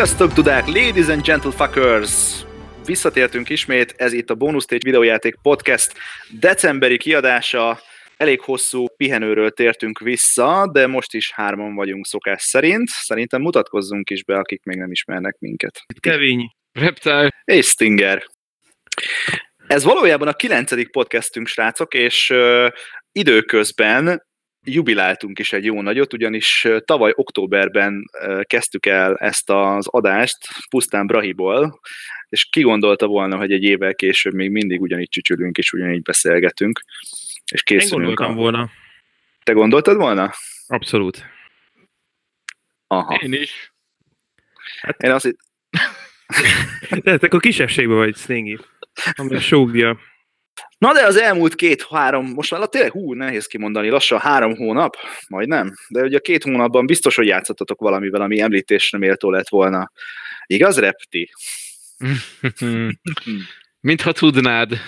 Sziasztok, tudák, ladies and gentle fuckers! Visszatértünk ismét, ez itt a Bonus Stage videójáték podcast decemberi kiadása. Elég hosszú pihenőről tértünk vissza, de most is hárman vagyunk szokás szerint. Szerintem mutatkozzunk is be, akik még nem ismernek minket. Kevin, Reptile és Stinger. Ez valójában a kilencedik podcastünk, srácok, és uh, időközben jubiláltunk is egy jó nagyot, ugyanis tavaly októberben kezdtük el ezt az adást pusztán Brahiból, és ki gondolta volna, hogy egy évvel később még mindig ugyanígy csücsülünk és ugyanígy beszélgetünk, és készülünk. Én gondoltam a... volna. Te gondoltad volna? Abszolút. Aha. Én is. Hát... Én azt itt... Tehát akkor kisebbségben vagy, Stingy. Ami a sógja. Na de az elmúlt két-három, most már tényleg hú, nehéz kimondani, lassan három hónap, majd nem, de ugye a két hónapban biztos, hogy játszottatok valamivel, ami említésre méltó lett volna. Igaz, Repti? Mintha tudnád.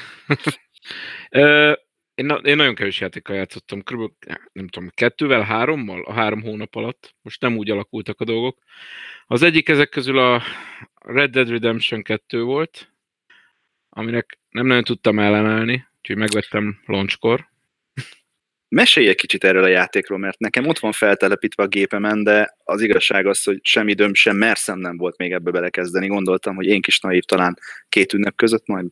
én, én nagyon kevés játékkal játszottam, kb. nem tudom, kettővel, hárommal a három hónap alatt. Most nem úgy alakultak a dolgok. Az egyik ezek közül a Red Dead Redemption 2 volt, aminek nem nagyon tudtam ellenállni, úgyhogy megvettem launchkor. Mesélj egy kicsit erről a játékról, mert nekem ott van feltelepítve a gépemen, de az igazság az, hogy semmi időm sem merszem nem volt még ebbe belekezdeni. Gondoltam, hogy én kis naív talán két ünnep között majd.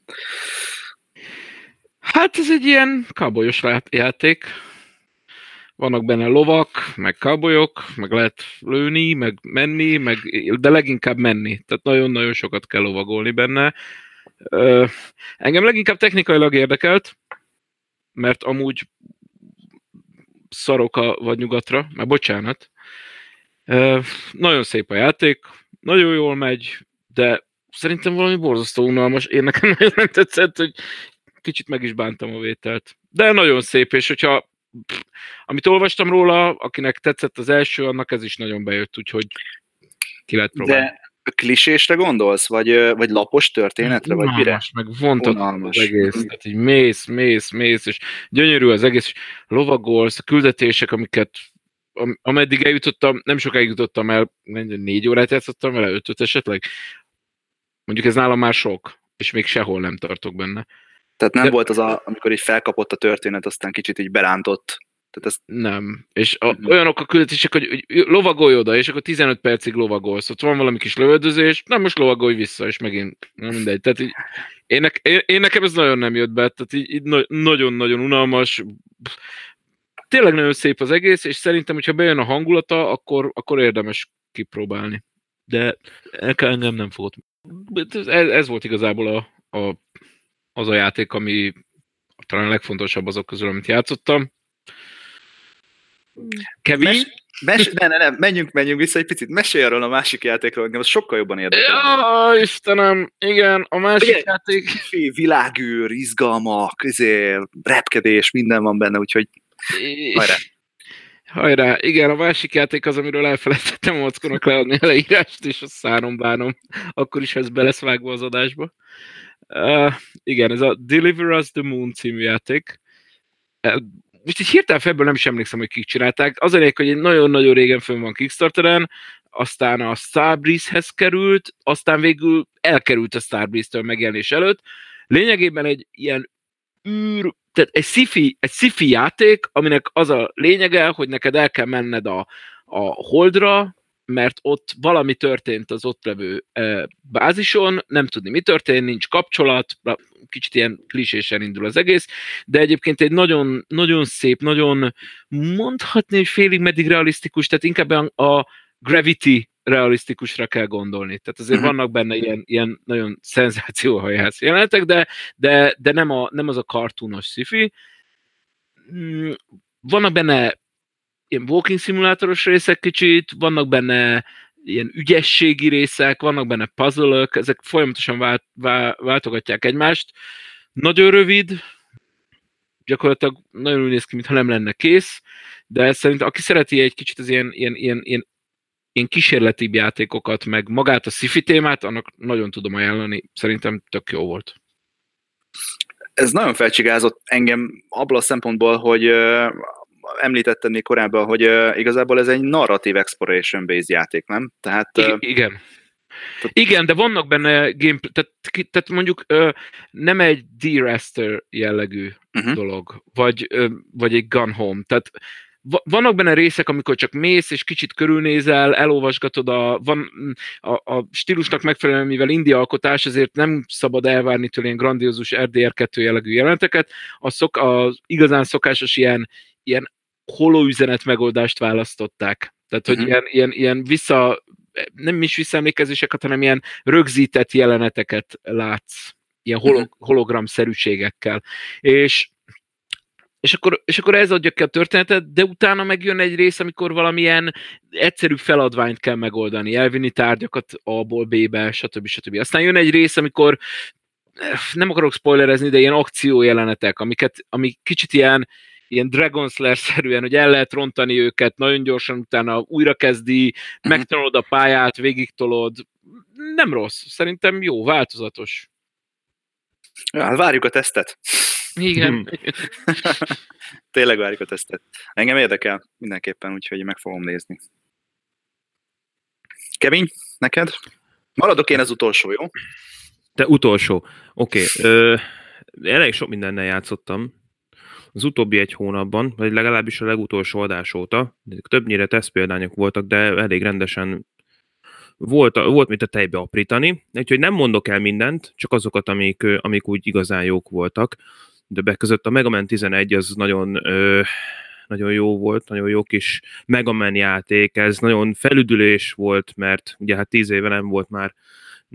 Hát ez egy ilyen kabolyos játék. Vannak benne lovak, meg kabolyok, meg lehet lőni, meg menni, meg, de leginkább menni. Tehát nagyon-nagyon sokat kell lovagolni benne engem leginkább technikailag érdekelt, mert amúgy szarok a vagy nyugatra, már bocsánat. Nagyon szép a játék, nagyon jól megy, de szerintem valami borzasztó unalmas. Én nekem nagyon nem tetszett, hogy kicsit meg is bántam a vételt. De nagyon szép, és hogyha pff, amit olvastam róla, akinek tetszett az első, annak ez is nagyon bejött, úgyhogy ki lehet próbálni. De klisésre gondolsz, vagy, vagy lapos történetre, vagy mire? meg vontott az egész, tehát így mész, mész, mész, és gyönyörű az egész, és lovagolsz, a küldetések, amiket ameddig eljutottam, nem sokáig jutottam el, négy órát játszottam vele, ötöt esetleg. Mondjuk ez nálam már sok, és még sehol nem tartok benne. Tehát nem De... volt az, a, amikor így felkapott a történet, aztán kicsit így berántott tehát ez... Nem. És a, uh-huh. olyanok a küldetések, hogy, hogy lovagolj oda, és akkor 15 percig lovagolsz. Ott van valami kis lövöldözés, nem most lovagolj vissza, és megint nem mindegy. Tehát így, én, ne, én, én, nekem ez nagyon nem jött be, tehát így, így nagyon-nagyon unalmas. Tényleg nagyon szép az egész, és szerintem, hogyha bejön a hangulata, akkor, akkor érdemes kipróbálni. De engem nem fogott. Ez, ez volt igazából a, a, az a játék, ami talán a legfontosabb azok közül, amit játszottam Kevin? Mes, mes, ne, ne, ne, menjünk, menjünk vissza egy picit. Mesélj arról a másik játékról, engem az sokkal jobban érdekel. Ja, Istenem, igen, a másik Ugye, játék... Világűr, izgalmak, izé, repkedés, minden van benne, úgyhogy hajrá. Hajrá, igen, a másik játék az, amiről elfelejtettem Mockonak leadni a leírást, és a szárom bánom, akkor is ez be lesz vágva az adásba. Uh, igen, ez a Deliver Us the Moon című játék most így hirtelen felből nem is emlékszem, hogy kik csinálták. Az elég, hogy egy nagyon-nagyon régen fönn van Kickstarteren, aztán a Starbreeze-hez került, aztán végül elkerült a Starbreeze-től megjelenés előtt. Lényegében egy ilyen űr, tehát egy sci-fi, egy sci-fi játék, aminek az a lényege, hogy neked el kell menned a, a Holdra, mert ott valami történt az ott levő bázison, nem tudni mi történt, nincs kapcsolat, kicsit ilyen klisésen indul az egész, de egyébként egy nagyon, nagyon szép, nagyon mondhatni, hogy félig meddig realisztikus, tehát inkább a, Gravity realisztikusra kell gondolni. Tehát azért uh-huh. vannak benne ilyen, ilyen nagyon szenzációhajász jelenetek, de, de, de nem, a, nem az a kartúnos sci mm, Vannak benne ilyen walking szimulátoros részek kicsit, vannak benne ilyen ügyességi részek, vannak benne puzzle ezek folyamatosan vált, váltogatják egymást. Nagyon rövid, gyakorlatilag nagyon úgy néz ki, mintha nem lenne kész, de szerintem aki szereti egy kicsit az ilyen, ilyen, ilyen, ilyen, ilyen kísérletibb játékokat, meg magát a sci témát, annak nagyon tudom ajánlani, szerintem tök jó volt. Ez nagyon felcsigázott engem abból a szempontból, hogy említettem még korábban, hogy uh, igazából ez egy narratív exploration-based játék, nem? Tehát, uh, igen. Igen, de vannak benne gameplay, tehát, tehát mondjuk ö, nem egy D-Raster jellegű uh-huh. dolog, vagy, ö, vagy egy Gun Home, tehát vannak benne részek, amikor csak mész, és kicsit körülnézel, elolvasgatod a, van, a, a stílusnak megfelelően, mivel India alkotás, ezért nem szabad elvárni tőle ilyen grandiózus RDR2 jellegű jelenteket. A, szok, a igazán szokásos ilyen, ilyen holóüzenet megoldást választották. Tehát, hogy uh-huh. ilyen, ilyen, ilyen vissza, nem is visszaemlékezéseket, hanem ilyen rögzített jeleneteket látsz, ilyen holo, uh-huh. hologramszerűségekkel. És és akkor, és akkor ez adja ki a történetet, de utána megjön egy rész, amikor valamilyen egyszerű feladványt kell megoldani, elvinni tárgyakat A-ból B-be, stb. stb. Aztán jön egy rész, amikor eh, nem akarok spoilerezni, de ilyen akciójelenetek, amiket, amik kicsit ilyen, ilyen Dragon Slayer-szerűen, hogy el lehet rontani őket, nagyon gyorsan utána újra kezdi, uh-huh. megtanulod a pályát, végigtolod. Nem rossz, szerintem jó, változatos. Hát várjuk a tesztet. Igen. Hmm. Tényleg várjuk a tesztet. Engem érdekel mindenképpen, úgyhogy meg fogom nézni. Kevin, neked? Maradok én az utolsó, jó? Te utolsó. Oké. Okay. elég sok mindennel játszottam. Az utóbbi egy hónapban, vagy legalábbis a legutolsó adás óta. Többnyire tesztpéldányok voltak, de elég rendesen volt, volt mit a tejbe aprítani, úgyhogy nem mondok el mindent, csak azokat, amik, amik úgy igazán jók voltak de között a Mega Man 11 az nagyon, ö, nagyon jó volt, nagyon jó kis Mega Man játék, ez nagyon felüdülés volt, mert ugye hát tíz éve nem volt már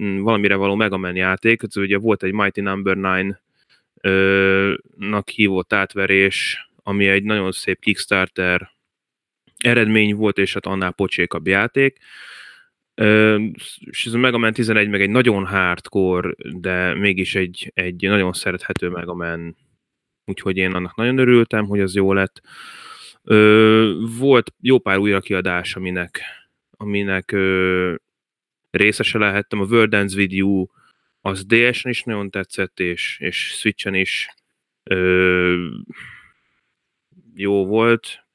mm, valamire való Mega Man játék, ez ugye volt egy Mighty Number no. 9 nak hívott átverés, ami egy nagyon szép Kickstarter eredmény volt, és hát annál pocsékabb játék és ez a Mega Man 11 meg egy nagyon hardcore, de mégis egy, egy nagyon szerethető Mega Man, úgyhogy én annak nagyon örültem, hogy az jó lett. Volt jó pár újra kiadás, aminek, aminek részese lehettem. A World Dance Video az DS-en is nagyon tetszett, és, és Switch-en is ö, jó volt,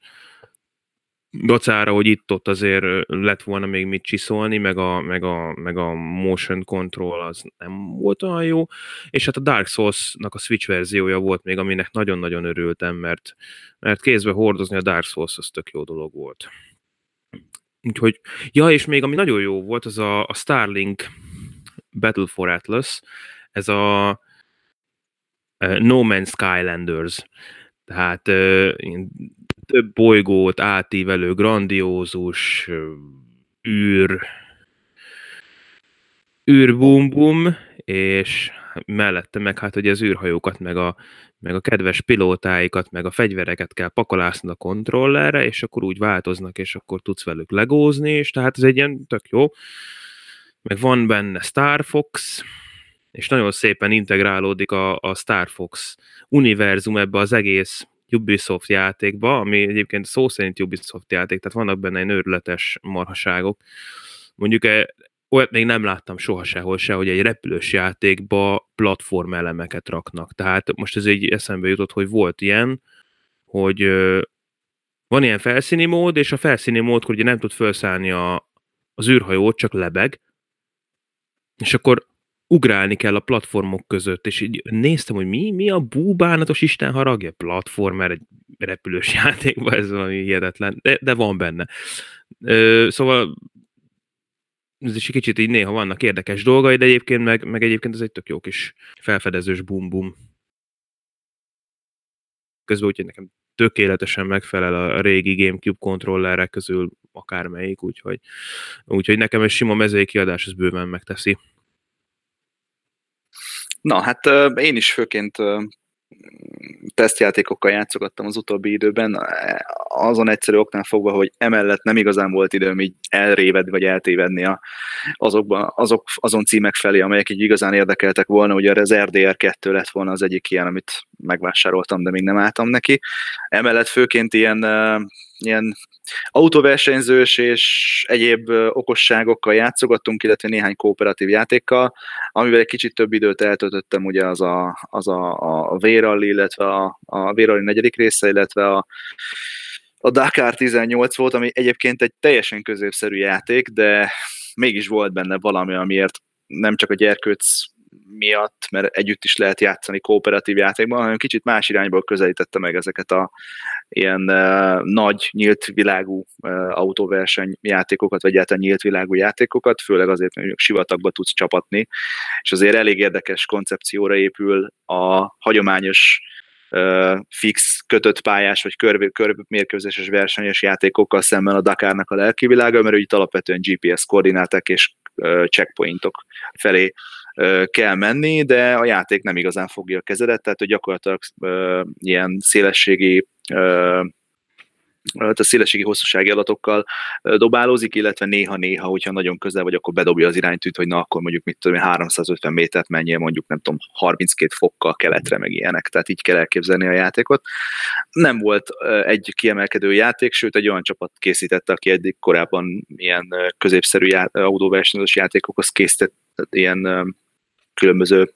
dacára, hogy itt-ott azért lett volna még mit csiszolni, meg a, meg, a, meg a motion control az nem volt olyan jó, és hát a Dark Souls-nak a Switch verziója volt még, aminek nagyon-nagyon örültem, mert, mert kézbe hordozni a Dark Souls az tök jó dolog volt. Úgyhogy, ja, és még ami nagyon jó volt, az a, a Starlink Battle for Atlas, ez a No Man's Skylanders. Tehát több bolygót átívelő, grandiózus űr űrbum-bum, és mellette meg hát hogy az űrhajókat, meg a, meg a kedves pilótáikat, meg a fegyvereket kell pakolászni a kontrollerre, és akkor úgy változnak, és akkor tudsz velük legózni, és tehát ez egy ilyen tök jó. Meg van benne Star Fox, és nagyon szépen integrálódik a, a Star Fox univerzum ebbe az egész Ubisoft játékba, ami egyébként szó szerint Ubisoft játék, tehát vannak benne egy őrületes marhaságok. Mondjuk e, olyat még nem láttam soha sehol se, hogy egy repülős játékba platform elemeket raknak. Tehát most ez egy eszembe jutott, hogy volt ilyen, hogy van ilyen felszíni mód, és a felszíni módkor ugye nem tud felszállni a, az űrhajót, csak lebeg, és akkor ugrálni kell a platformok között, és így néztem, hogy mi, mi a búbánatos Isten haragja? Platformer egy repülős játékban, ez valami hihetetlen, de, de van benne. Ö, szóval ez is egy kicsit így néha vannak érdekes dolgai, de egyébként meg, meg egyébként ez egy tök jó kis felfedezős bum-bum. Közben úgyhogy nekem tökéletesen megfelel a régi Gamecube kontrollerek közül akármelyik, úgyhogy, úgyhogy nekem egy sima mezei kiadás az bőven megteszi. Na, hát én is főként tesztjátékokkal játszogattam az utóbbi időben, azon egyszerű oknál fogva, hogy emellett nem igazán volt időm így elrévedni, vagy eltévedni a, azokban, azok, azon címek felé, amelyek így igazán érdekeltek volna, ugye az RDR 2 lett volna az egyik ilyen, amit megvásároltam, de még nem álltam neki. Emellett főként ilyen, ilyen autóversenyzős és egyéb okosságokkal játszogattunk, illetve néhány kooperatív játékkal, amivel egy kicsit több időt eltöltöttem, ugye az a, az a, a V-Rally, illetve a, a V-Rally negyedik része, illetve a, a Dakar 18 volt, ami egyébként egy teljesen középszerű játék, de mégis volt benne valami, amiért nem csak a gyerkőc miatt, mert együtt is lehet játszani kooperatív játékban, hanem kicsit más irányból közelítette meg ezeket a ilyen uh, nagy, nyílt világú uh, autóverseny játékokat, vagy egyáltalán nyílt világú játékokat, főleg azért, mert sivatagba tudsz csapatni, és azért elég érdekes koncepcióra épül a hagyományos uh, fix kötött pályás vagy kör, körmérkőzéses versenyes játékokkal szemben a Dakarnak a lelki világa, mert itt alapvetően GPS koordináták és checkpointok felé kell menni, de a játék nem igazán fogja a kezedet, tehát hogy gyakorlatilag ilyen szélességi a szélességi hosszúsági adatokkal dobálózik, illetve néha-néha, hogyha nagyon közel vagy, akkor bedobja az iránytűt, hogy na akkor mondjuk mit tudom, 350 métert menjél mondjuk nem tudom, 32 fokkal keletre meg ilyenek, tehát így kell elképzelni a játékot. Nem volt egy kiemelkedő játék, sőt egy olyan csapat készítette, aki eddig korábban ilyen középszerű já- autóversenyzős játékokhoz készített ilyen különböző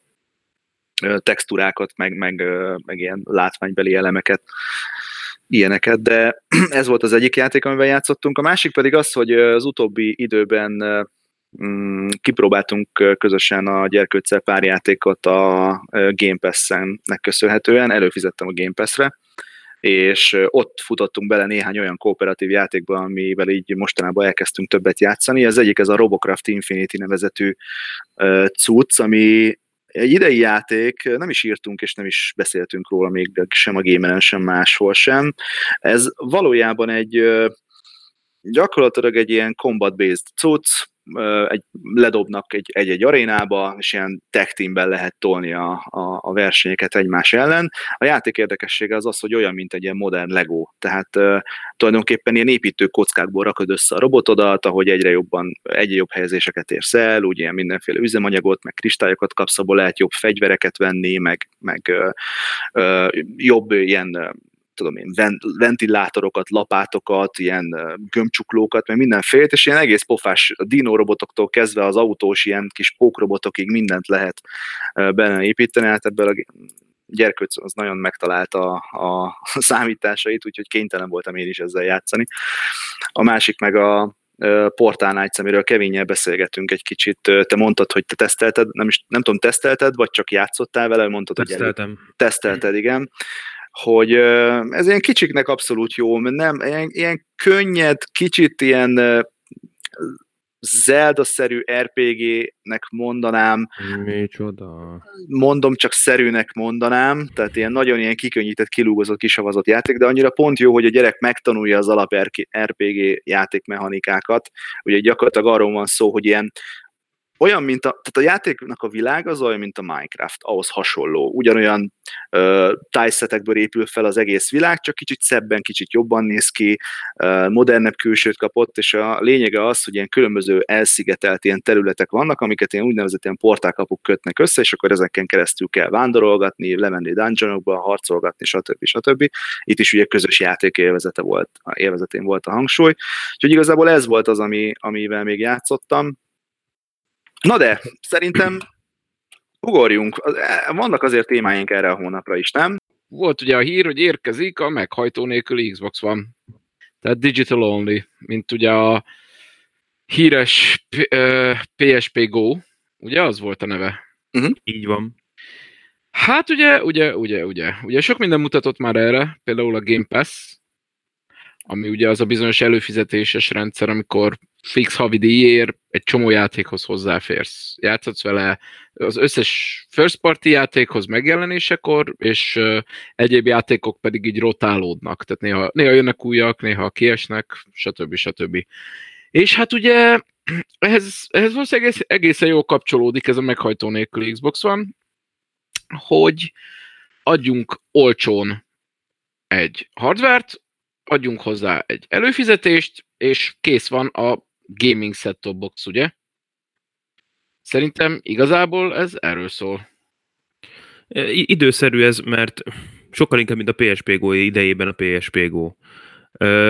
textúrákat, meg, meg, meg ilyen látványbeli elemeket, ilyeneket, de ez volt az egyik játék, amivel játszottunk. A másik pedig az, hogy az utóbbi időben mm, kipróbáltunk közösen a gyerkőccel pár játékot a Game Pass-ennek köszönhetően, előfizettem a Game Pass-re, és ott futottunk bele néhány olyan kooperatív játékba, amivel így mostanában elkezdtünk többet játszani. Az egyik ez a Robocraft Infinity nevezetű cucc, ami egy idei játék, nem is írtunk és nem is beszéltünk róla még sem a gameren, sem máshol sem. Ez valójában egy gyakorlatilag egy ilyen combat-based cucc, egy, ledobnak egy, egy-egy arénába, és ilyen tech teamben lehet tolni a, a, a versenyeket egymás ellen. A játék érdekessége az az, hogy olyan, mint egy ilyen modern Lego, tehát tulajdonképpen ilyen építő kockákból rakod össze a robotodat, ahogy egyre jobban, egyre jobb helyezéseket érsz el, úgy ilyen mindenféle üzemanyagot, meg kristályokat kapsz, abból lehet jobb fegyvereket venni, meg, meg uh, uh, jobb ilyen tudom én, ventilátorokat, lapátokat, ilyen gömbcsuklókat, meg mindenféle, és ilyen egész pofás dino robotoktól kezdve az autós ilyen kis pókrobotokig mindent lehet benne építeni, hát ebből a gyerkőc az nagyon megtalálta a, a számításait, úgyhogy kénytelen voltam én is ezzel játszani. A másik meg a, Portál Nights, amiről Kevinnyel beszélgetünk egy kicsit. Te mondtad, hogy te tesztelted, nem, is, nem tudom, tesztelted, vagy csak játszottál vele, mondtad, Teszteltem. hogy elég, tesztelted, igen hogy ez ilyen kicsiknek abszolút jó, mert nem, ilyen, ilyen könnyed, kicsit ilyen Zelda-szerű RPG-nek mondanám. Micsoda? Mondom, csak szerűnek mondanám, tehát ilyen nagyon ilyen kikönnyített, kilúgozott, kisavazott játék, de annyira pont jó, hogy a gyerek megtanulja az alap RPG játékmechanikákat. Ugye gyakorlatilag arról van szó, hogy ilyen olyan, mint a, tehát a játéknak a világ az olyan, mint a Minecraft, ahhoz hasonló. Ugyanolyan uh, tájszetekből épül fel az egész világ, csak kicsit szebben, kicsit jobban néz ki, uh, modernebb külsőt kapott, és a lényege az, hogy ilyen különböző elszigetelt ilyen területek vannak, amiket ilyen úgynevezett ilyen portálkapuk kötnek össze, és akkor ezeken keresztül kell vándorolgatni, lemenni dungeonokba, harcolgatni, stb. stb. Itt is ugye közös játék élvezete volt, élvezetén volt a hangsúly. Úgyhogy igazából ez volt az, ami, amivel még játszottam Na de, szerintem ugorjunk. E, vannak azért témáink erre a hónapra is, nem? Volt ugye a hír, hogy érkezik a meghajtó nélküli Xbox van. Tehát digital only, mint ugye a híres PSP Go, ugye az volt a neve. Uh-huh. Így van. Hát ugye, ugye, ugye, ugye, ugye sok minden mutatott már erre, például a Game Pass, ami ugye az a bizonyos előfizetéses rendszer, amikor fix havi díjért egy csomó játékhoz hozzáférsz. Játszhatsz vele az összes first party játékhoz megjelenésekor, és uh, egyéb játékok pedig így rotálódnak. Tehát néha, néha jönnek újak, néha kiesnek, stb. stb. És hát ugye ehhez, ehhez valószínűleg egészen jól kapcsolódik ez a meghajtó nélkül Xbox van, hogy adjunk olcsón egy hardvert, adjunk hozzá egy előfizetést, és kész van a gaming set-top box, ugye? Szerintem igazából ez erről szól. Időszerű ez, mert sokkal inkább, mint a PSP Go idejében a PSP Go.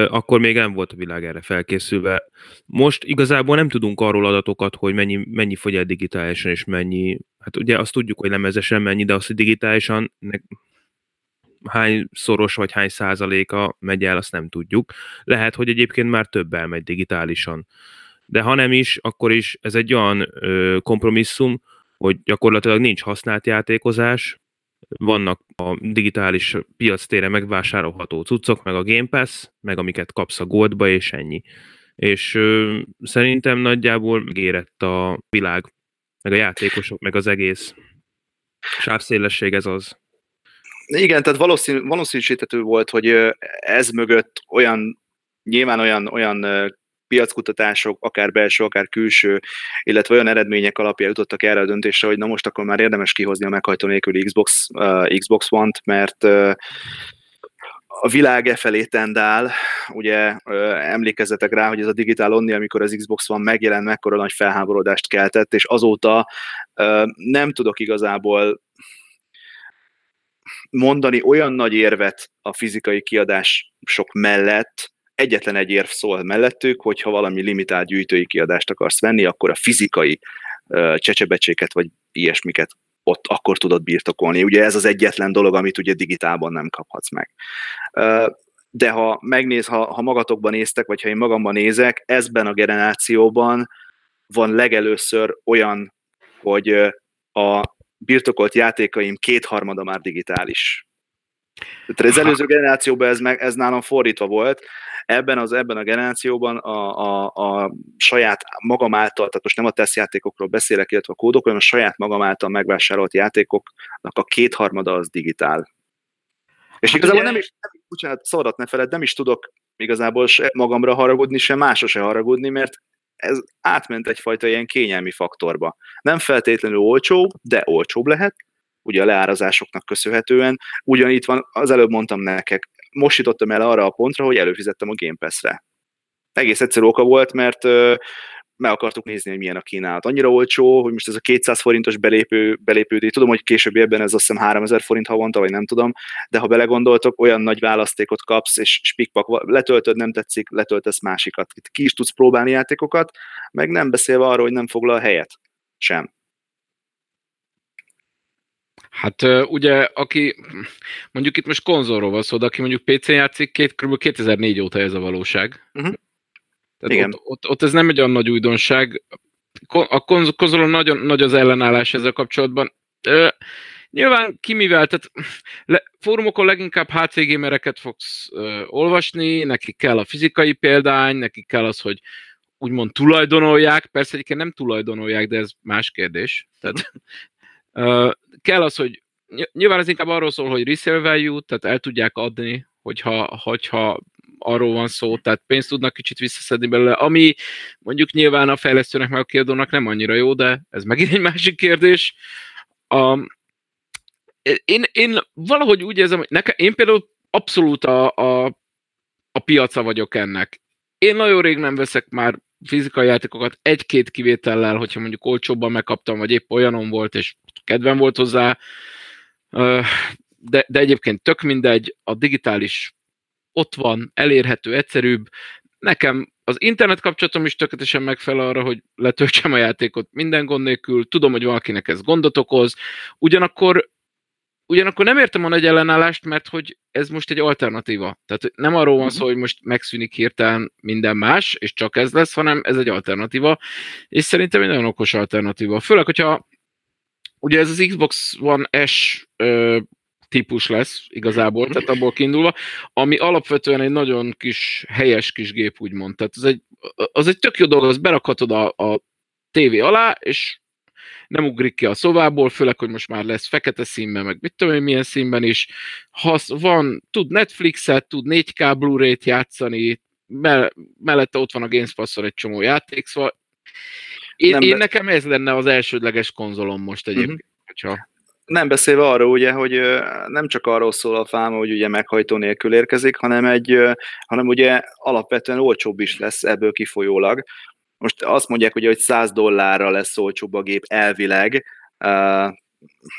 Akkor még nem volt a világ erre felkészülve. Most igazából nem tudunk arról adatokat, hogy mennyi, mennyi fogy el digitálisan, és mennyi, hát ugye azt tudjuk, hogy lemezesen mennyi, de azt, hogy digitálisan hány szoros vagy hány százaléka megy el, azt nem tudjuk. Lehet, hogy egyébként már több elmegy digitálisan. de ha nem is, akkor is ez egy olyan ö, kompromisszum, hogy gyakorlatilag nincs használt játékozás, vannak a digitális piac tére megvásárolható cuccok, meg a Game Pass, meg amiket kapsz a Goldba, és ennyi. És ö, szerintem nagyjából megérett a világ, meg a játékosok, meg az egész sávszélesség ez az. Igen, tehát valószínű, valószínűsítető volt, hogy ez mögött olyan, nyilván olyan, olyan piackutatások, akár belső, akár külső, illetve olyan eredmények alapján jutottak erre a döntésre, hogy na most akkor már érdemes kihozni a meghajtó nélküli Xbox, uh, Xbox One-t, mert uh, a világ e felé tendál, ugye emlékezzetek rá, hogy ez a digitál onni, amikor az Xbox One megjelent, mekkora nagy felháborodást keltett, és azóta nem tudok igazából mondani olyan nagy érvet a fizikai kiadások mellett, egyetlen egy érv szól mellettük, hogyha valami limitált gyűjtői kiadást akarsz venni, akkor a fizikai csecsebecséket vagy ilyesmiket ott akkor tudod birtokolni. Ugye ez az egyetlen dolog, amit ugye digitálban nem kaphatsz meg. De ha megnéz, ha, ha magatokban néztek, vagy ha én magamban nézek, ezben a generációban van legelőször olyan, hogy a birtokolt játékaim kétharmada már digitális. Tehát az előző generációban ez, meg, ez nálam fordítva volt, ebben, az, ebben a generációban a, a, a saját magam által, tehát most nem a tesztjátékokról beszélek, illetve a kódok, hanem a saját magam által megvásárolt játékoknak a kétharmada az digitál. És hát igazából ugye... nem is, nem, bocsánat, szabadat ne feled, nem is tudok igazából se magamra haragudni, se másra se haragudni, mert ez átment egyfajta ilyen kényelmi faktorba. Nem feltétlenül olcsó, de olcsóbb lehet, ugye a leárazásoknak köszönhetően. Ugyan itt van, az előbb mondtam nekek, most jutottam el arra a pontra, hogy előfizettem a Game Pass-re. Egész egyszerű oka volt, mert meg akartuk nézni, hogy milyen a kínálat. Annyira olcsó, hogy most ez a 200 forintos belépő, belépő tudom, hogy később ebben ez azt hiszem 3000 forint havonta, vagy nem tudom, de ha belegondoltok, olyan nagy választékot kapsz, és spikpak, letöltöd, nem tetszik, letöltesz másikat. Itt ki is tudsz próbálni játékokat, meg nem beszélve arról, hogy nem foglal helyet sem. Hát ugye, aki mondjuk itt most konzolról van szó, de aki mondjuk PC játszik, két, kb. 2004 óta ez a valóság. Uh-huh. Tehát Igen. Ott, ott, ott, ez nem egy olyan nagy újdonság. A konzolon nagyon nagy az ellenállás ezzel kapcsolatban. Ö, nyilván ki mivel, tehát le, fórumokon leginkább HC gamereket fogsz ö, olvasni, nekik kell a fizikai példány, nekik kell az, hogy úgymond tulajdonolják, persze egyébként nem tulajdonolják, de ez más kérdés. Tehát kell az, hogy nyilván ez inkább arról szól, hogy resale value, tehát el tudják adni, hogyha, hogyha arról van szó, tehát pénzt tudnak kicsit visszaszedni belőle, ami mondjuk nyilván a fejlesztőnek meg a kiadónak nem annyira jó, de ez megint egy másik kérdés. A, én, én valahogy úgy érzem, hogy nekem, én például abszolút a, a, a piaca vagyok ennek. Én nagyon rég nem veszek már fizikai játékokat egy-két kivétellel, hogyha mondjuk olcsóbban megkaptam, vagy épp olyanom volt, és kedvem volt hozzá, de, de egyébként tök mindegy, a digitális ott van, elérhető, egyszerűbb. Nekem az internet kapcsolatom is tökéletesen megfelel arra, hogy letöltsem a játékot minden gond nélkül, tudom, hogy valakinek ez gondot okoz, ugyanakkor ugyanakkor nem értem a nagy ellenállást, mert hogy ez most egy alternatíva. Tehát nem arról van szó, mhm. hogy most megszűnik hirtelen minden más, és csak ez lesz, hanem ez egy alternatíva, és szerintem egy nagyon okos alternatíva. Főleg, hogyha ugye ez az Xbox One S ö, típus lesz igazából, tehát abból kiindulva, ami alapvetően egy nagyon kis, helyes kis gép, úgymond. Tehát az egy, az egy tök jó dolog, az berakhatod a, a tévé alá, és nem ugrik ki a szobából, főleg, hogy most már lesz fekete színben, meg mit tudom én milyen színben is. Ha van, tud Netflixet, tud 4K Blu-ray-t játszani, mellette ott van a Games Pass-on egy csomó játék, szóval én, nem, én nekem ez lenne az elsődleges konzolom most egyébként. Uh-huh. Hogyha... Nem beszélve arról, ugye, hogy nem csak arról szól a fáma, hogy ugye meghajtó nélkül érkezik, hanem, egy, hanem ugye alapvetően olcsóbb is lesz ebből kifolyólag. Most azt mondják, ugye, hogy 100 dollárra lesz olcsóbb a gép elvileg,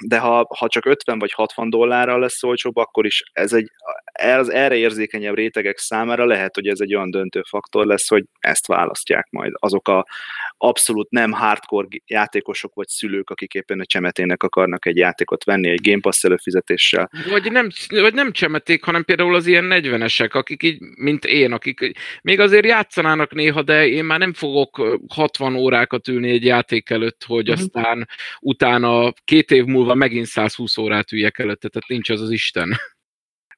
de ha, ha csak 50 vagy 60 dollárral lesz olcsóbb, akkor is ez egy, az erre érzékenyebb rétegek számára lehet, hogy ez egy olyan döntő faktor lesz, hogy ezt választják majd azok a abszolút nem hardcore játékosok vagy szülők, akik éppen a csemetének akarnak egy játékot venni egy Game Pass előfizetéssel. Vagy nem, vagy nem csemeték, hanem például az ilyen 40-esek, akik így, mint én, akik még azért játszanának néha, de én már nem fogok 60 órákat ülni egy játék előtt, hogy uh-huh. aztán utána két év múlva megint 120 órát üljek előtte, tehát nincs az az Isten.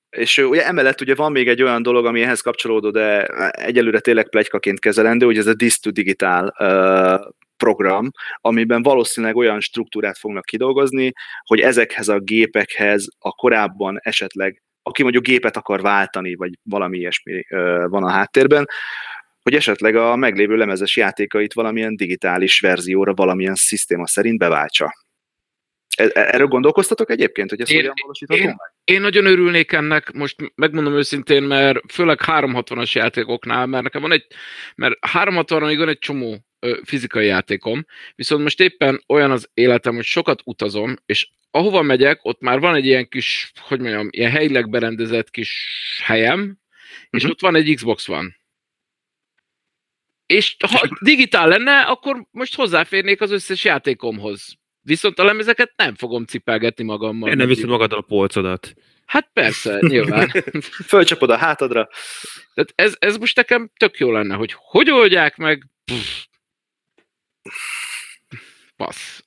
És ugye emellett ugye van még egy olyan dolog, ami ehhez kapcsolódó, de egyelőre tényleg plegykaként kezelendő, hogy ez a Dis to Digital uh, program, amiben valószínűleg olyan struktúrát fognak kidolgozni, hogy ezekhez a gépekhez a korábban esetleg, aki mondjuk gépet akar váltani, vagy valami ilyesmi uh, van a háttérben, hogy esetleg a meglévő lemezes játékait valamilyen digitális verzióra, valamilyen szisztéma szerint beváltsa. E, e, erről gondolkoztatok egyébként, hogy ezt én, hogyan valósíthatom én, Én nagyon örülnék ennek, most megmondom őszintén, mert főleg 360-as játékoknál, mert nekem van egy, mert 360-ig van egy csomó fizikai játékom, viszont most éppen olyan az életem, hogy sokat utazom, és ahova megyek, ott már van egy ilyen kis, hogy mondjam, ilyen helyileg berendezett kis helyem, uh-huh. és mhm. ott van egy Xbox van. És ha digitál lenne, akkor most hozzáférnék az összes játékomhoz. Viszont a lemezeket nem fogom cipelgetni magammal. Én nem viszed magaddal a polcodat. Hát persze, nyilván. Fölcsapod a hátadra. Tehát ez, ez most nekem tök jó lenne, hogy hogy oldják meg. Pff. Passz.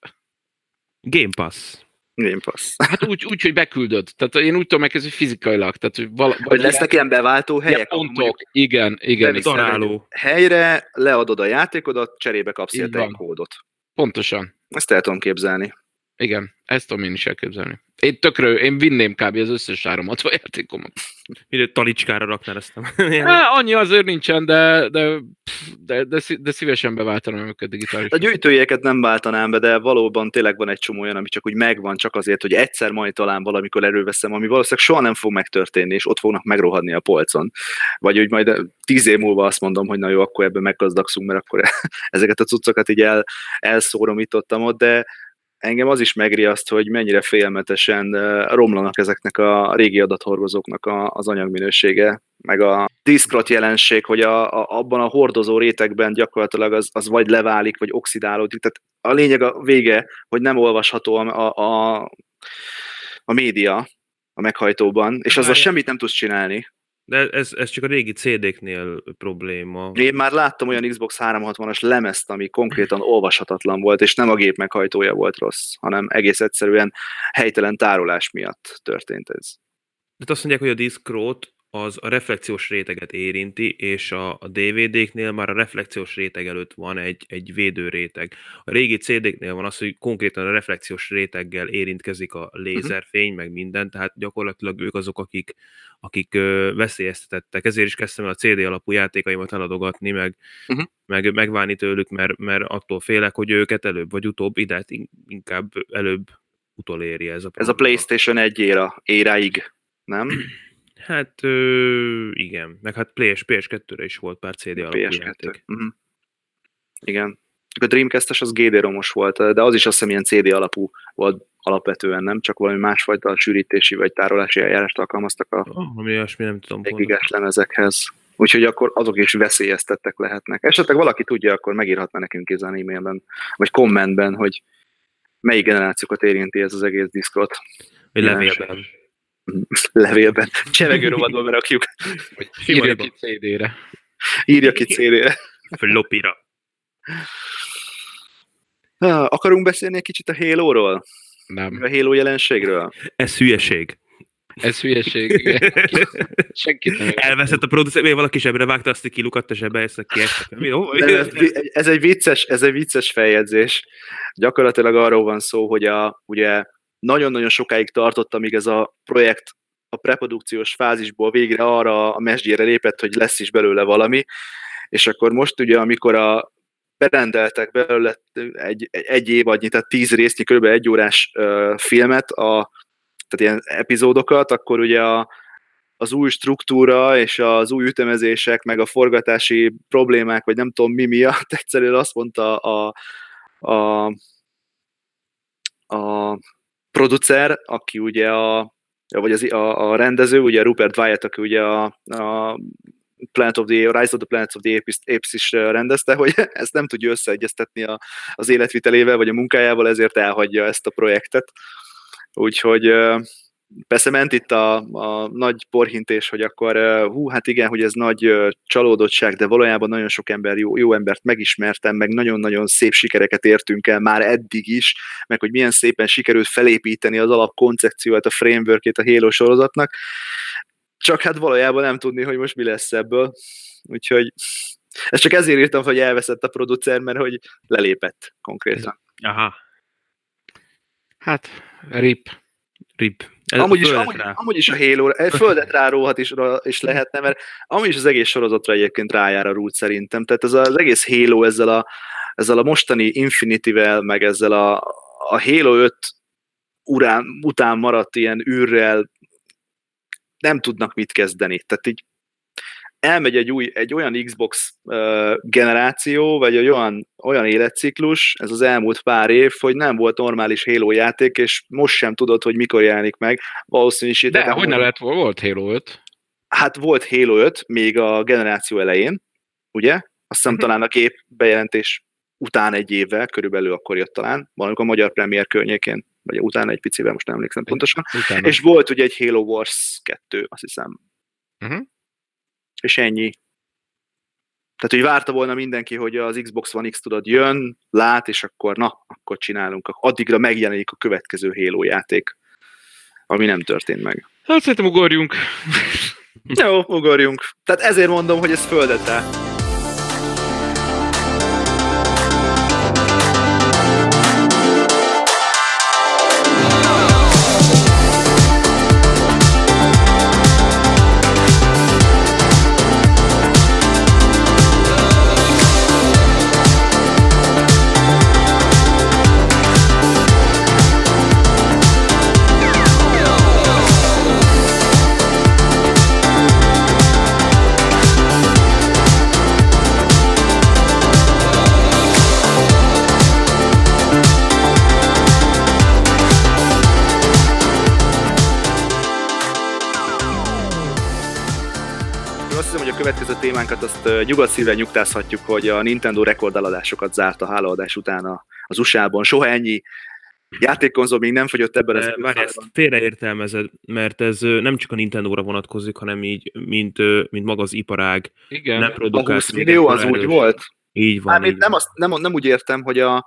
Game Pass. Game Pass. Hát úgy, úgy, hogy beküldöd. Tehát én úgy tudom megkezdeni fizikailag. Tehát, hogy, vala, hogy lesznek ilyen beváltó helyek? Ja, pontok. Igen, igen. igen. Helyre leadod a játékodat, cserébe kapsz érte egy kódot. Pontosan. Ezt el tudom képzelni. Igen, ezt tudom én is elképzelni. Én tökről, én vinném kb. az összes 360 játékomat. Minden talicskára raknál ezt nem. Há, annyi azért nincsen, de, de, de, de, de szívesen beváltanám őket digitális. A gyűjtőjéket nem váltanám be, de valóban tényleg van egy csomó olyan, ami csak úgy megvan, csak azért, hogy egyszer majd talán valamikor előveszem, ami valószínűleg soha nem fog megtörténni, és ott fognak megrohadni a polcon. Vagy hogy majd tíz év múlva azt mondom, hogy na jó, akkor ebben meggazdagszunk, mert akkor ezeket a cuccokat így el, elszóromítottam ott, de engem az is megriaszt, hogy mennyire félmetesen romlanak ezeknek a régi adathordozóknak a, az anyagminősége, meg a diszkrot jelenség, hogy a, a, abban a hordozó rétegben gyakorlatilag az, az vagy leválik, vagy oxidálódik. Tehát a lényeg a vége, hogy nem olvasható a, a, a média a meghajtóban, és azzal semmit nem tudsz csinálni. De ez, ez csak a régi CD-knél probléma. Én már láttam olyan Xbox 360-as lemezt, ami konkrétan olvashatatlan volt, és nem a gép meghajtója volt rossz, hanem egész egyszerűen helytelen tárolás miatt történt ez. De azt mondják, hogy a diszkrót az a reflexiós réteget érinti, és a, a DVD-knél már a reflexiós réteg előtt van egy, egy védő réteg. A régi CD-knél van az, hogy konkrétan a reflexiós réteggel érintkezik a lézerfény, uh-huh. meg minden, tehát gyakorlatilag ők azok, akik, akik ö, veszélyeztetettek. Ezért is kezdtem el a CD alapú játékaimat eladogatni, meg, uh-huh. meg megválni tőlük, mert, mert attól félek, hogy őket előbb vagy utóbb, ide inkább előbb utoléri ez a probléma. Ez a PlayStation 1 éra, éráig, nem? Hát ö, igen, meg hát PS, PS2-re is volt pár CD alapú PS2. játék. Uh-huh. Igen. A Dreamcast-es az GD-romos volt, de az is azt hiszem ilyen CD alapú volt alapvetően, nem? Csak valami másfajta sűrítési vagy tárolási eljárást alkalmaztak a oh, ami olyasmi, nem tudom. gigas lemezekhez. Úgyhogy akkor azok is veszélyeztettek lehetnek. Esetleg valaki tudja, akkor megírhatna nekünk ezen e-mailben, vagy kommentben, hogy melyik generációkat érinti ez az egész diszkot. Vagy levélben levélben, csevegő rovatba berakjuk. Írja ki CD-re. Írja ki CD-re. Floppira. Akarunk beszélni egy kicsit a Halo-ról? Nem. A Halo jelenségről? Ez hülyeség. Ez hülyeség. Senkit nem Elveszett a producer, még valaki zsebre vágta azt, hogy kilukadt a zsebbe, ezt ki ez, ez, egy vicces, ez egy vicces feljegyzés. Gyakorlatilag arról van szó, hogy a, ugye nagyon-nagyon sokáig tartott, amíg ez a projekt a preprodukciós fázisból végre arra a mesdjére lépett, hogy lesz is belőle valami, és akkor most ugye, amikor a berendeltek belőle egy, egy évadnyi, tehát tíz résznyi, kb. egy órás uh, filmet, a, tehát ilyen epizódokat, akkor ugye a, az új struktúra és az új ütemezések, meg a forgatási problémák, vagy nem tudom mi miatt, egyszerűen azt mondta a, a, a producer, aki ugye a, vagy az, a, a rendező, ugye Rupert Wyatt, aki ugye a, a Planet of the Rise of the Planet of the Apes, Apes is rendezte, hogy ezt nem tudja összeegyeztetni a, az életvitelével, vagy a munkájával, ezért elhagyja ezt a projektet. Úgyhogy Persze ment itt a, a nagy porhintés, hogy akkor hú, hát igen, hogy ez nagy csalódottság, de valójában nagyon sok ember, jó, jó embert megismertem, meg nagyon-nagyon szép sikereket értünk el már eddig is, meg hogy milyen szépen sikerült felépíteni az alapkoncepciót, a frameworkét a Halo sorozatnak, csak hát valójában nem tudni, hogy most mi lesz ebből. Úgyhogy ezt csak ezért írtam, hogy elveszett a producer, mert hogy lelépett konkrétan. Aha. Hát, rip. Rip. Amúgy, is, amúgy, amúgy is a Halo, földet ráróhat is, is lehetne, mert amúgy is az egész sorozatra egyébként rájár a rút szerintem. Tehát ez az egész Halo ezzel a, ezzel a mostani Infinity-vel, meg ezzel a, a Halo 5 urán, után maradt ilyen űrrel nem tudnak mit kezdeni. Tehát így elmegy egy, új, egy olyan Xbox uh, generáció, vagy egy olyan, olyan életciklus, ez az elmúlt pár év, hogy nem volt normális Halo játék, és most sem tudod, hogy mikor jelenik meg. Valószínűsítettem. De hogy ne lett, volt Halo 5? Hát volt Halo 5 még a generáció elején, ugye? Azt hiszem uh-huh. talán a kép bejelentés után egy évvel, körülbelül akkor jött talán, valamikor a magyar premier környékén, vagy utána egy picivel, most nem emlékszem pontosan. Utána. És volt ugye egy Halo Wars 2, azt hiszem. Uh-huh és ennyi. Tehát, hogy várta volna mindenki, hogy az Xbox One X tudod jön, lát, és akkor na, akkor csinálunk. Addigra megjelenik a következő Halo játék, ami nem történt meg. Hát szerintem ugorjunk. Jó, ugorjunk. Tehát ezért mondom, hogy ez földet áll. Témánkat azt nyugodt szívvel nyugtázhatjuk, hogy a Nintendo rekordaladásokat zárt a hálaadás után az USA-ban. Soha ennyi játékkonzol még nem fogyott ebben az Várj, ezt félreértelmezed, mert ez nem csak a Nintendo-ra vonatkozik, hanem így, mint, mint maga az iparág. Igen. Nem a 20 millió az úgy volt? Így van. így nem, azt, nem, nem úgy értem, hogy a,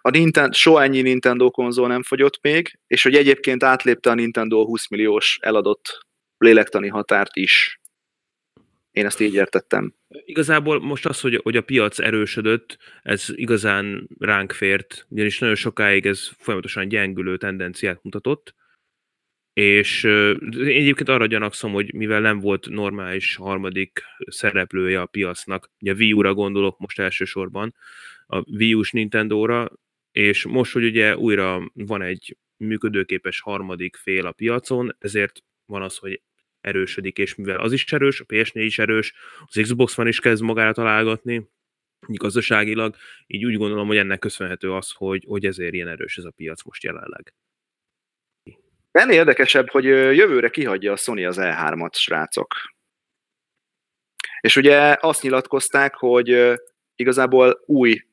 a Nintendo, soha ennyi Nintendo konzol nem fogyott még, és hogy egyébként átlépte a Nintendo 20 milliós eladott lélektani határt is. Én ezt így értettem. Igazából most az, hogy, hogy a piac erősödött, ez igazán ránk fért, ugyanis nagyon sokáig ez folyamatosan gyengülő tendenciát mutatott, és én egyébként arra gyanakszom, hogy mivel nem volt normális harmadik szereplője a piacnak, ugye a Wii U-ra gondolok most elsősorban, a Wii U-s Nintendo-ra, és most, hogy ugye újra van egy működőképes harmadik fél a piacon, ezért van az, hogy erősödik, és mivel az is erős, a PS4 is erős, az Xbox van is kezd magára találgatni, gazdaságilag, így úgy gondolom, hogy ennek köszönhető az, hogy, hogy ezért ilyen erős ez a piac most jelenleg. Ennél érdekesebb, hogy jövőre kihagyja a Sony az E3-at, srácok. És ugye azt nyilatkozták, hogy igazából új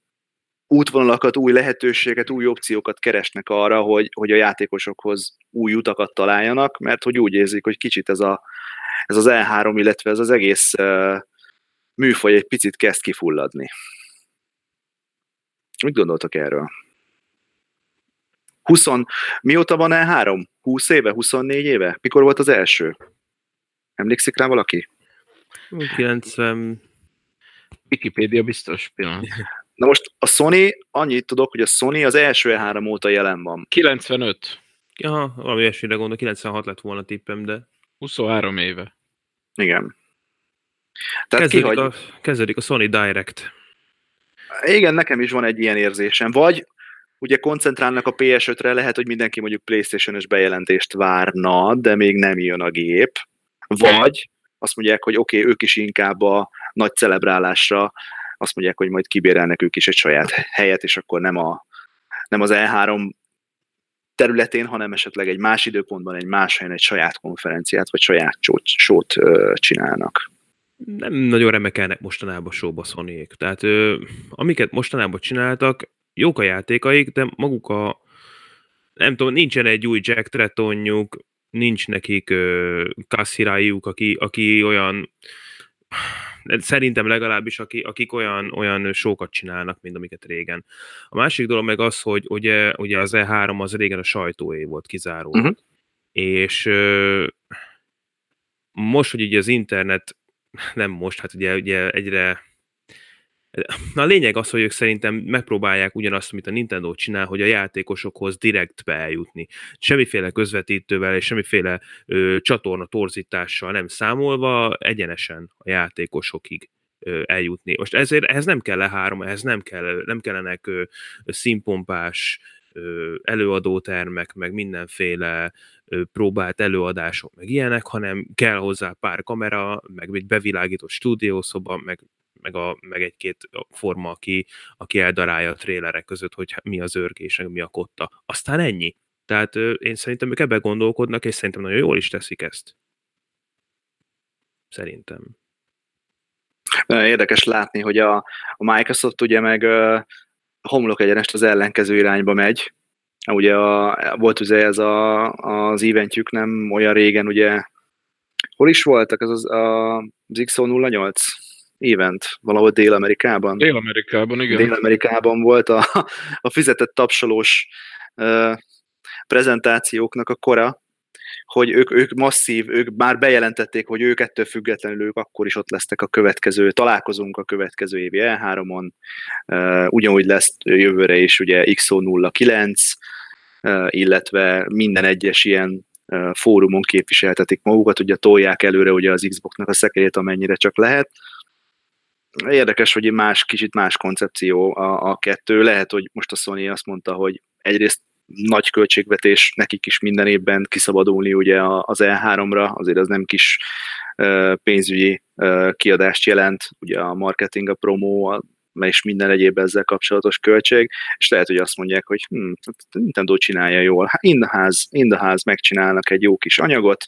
útvonalakat, új lehetőséget, új opciókat keresnek arra, hogy, hogy a játékosokhoz új utakat találjanak, mert hogy úgy érzik, hogy kicsit ez, a, ez az E3, illetve ez az egész uh, műfaj egy picit kezd kifulladni. Mit gondoltak erről? 20, mióta van E3? 20 éve, 24 éve? Mikor volt az első? Emlékszik rá valaki? 90... Wikipedia biztos pillanat. Na most a Sony, annyit tudok, hogy a Sony az első E3 óta jelen van. 95. Ja, valami ilyesmire gondol, 96 lett volna tippem, de... 23 éve. Igen. Tehát kezdődik, kihagy... a, kezdődik a Sony Direct. Igen, nekem is van egy ilyen érzésem. Vagy ugye koncentrálnak a PS5-re, lehet, hogy mindenki mondjuk PlayStation-ös bejelentést várna, de még nem jön a gép. Vagy azt mondják, hogy oké, okay, ők is inkább a nagy celebrálásra azt mondják, hogy majd kibérelnek ők is egy saját helyet, és akkor nem, a, nem az E3 területén, hanem esetleg egy más időpontban, egy más helyen egy saját konferenciát, vagy saját sót csinálnak. Nem nagyon remekelnek mostanában showba sony Tehát ö, amiket mostanában csináltak, jók a játékaik, de maguk a nem tudom, nincsen egy új Jack Tretonjuk, nincs nekik Kassirájuk, aki, aki olyan szerintem legalábbis, aki, akik olyan, olyan sókat csinálnak, mint amiket régen. A másik dolog meg az, hogy ugye, ugye az E3 az régen a sajtóé volt kizáró. Uh-huh. És uh, most, hogy ugye az internet, nem most, hát ugye, ugye egyre Na a lényeg az, hogy ők szerintem megpróbálják ugyanazt, amit a Nintendo csinál, hogy a játékosokhoz direktbe eljutni. Semmiféle közvetítővel és semmiféle ö, csatorna torzítással nem számolva, egyenesen a játékosokig ö, eljutni. Most ezért ehhez nem kell lehárom, ehhez nem, kell, nem kellenek ö, színpompás ö, előadótermek, meg mindenféle ö, próbált előadások, meg ilyenek, hanem kell hozzá pár kamera, meg egy bevilágított stúdiószoba, meg meg, a, meg egy-két forma, aki, aki eldarálja a trélerek között, hogy mi az örgés, mi a kotta. Aztán ennyi. Tehát én szerintem ők ebben gondolkodnak, és szerintem nagyon jól is teszik ezt. Szerintem. Érdekes látni, hogy a, a Microsoft ugye meg uh, homlok egyenest az ellenkező irányba megy. Ugye a, volt ugye ez a, az eventjük nem olyan régen, ugye hol is voltak, az, az a, az XO08 event valahol Dél-Amerikában. Dél-Amerikában, igen. Dél-Amerikában volt a, a fizetett tapsolós uh, prezentációknak a kora, hogy ők, ők masszív, ők már bejelentették, hogy ők ettől függetlenül ők akkor is ott lesznek a következő, találkozunk a következő évi E3-on, uh, ugyanúgy lesz jövőre is ugye XO09, uh, illetve minden egyes ilyen fórumon képviseltetik magukat, ugye tolják előre ugye az Xbox-nak a szekerét, amennyire csak lehet, Érdekes, hogy más, kicsit más koncepció a, a kettő. Lehet, hogy most a Sony azt mondta, hogy egyrészt nagy költségvetés nekik is minden évben kiszabadulni ugye az E3-ra, azért az nem kis pénzügyi kiadást jelent, ugye a marketing, a promo, és minden egyéb ezzel kapcsolatos költség, és lehet, hogy azt mondják, hogy hm, Nintendo csinálja jól, hát in the house, in the megcsinálnak egy jó kis anyagot,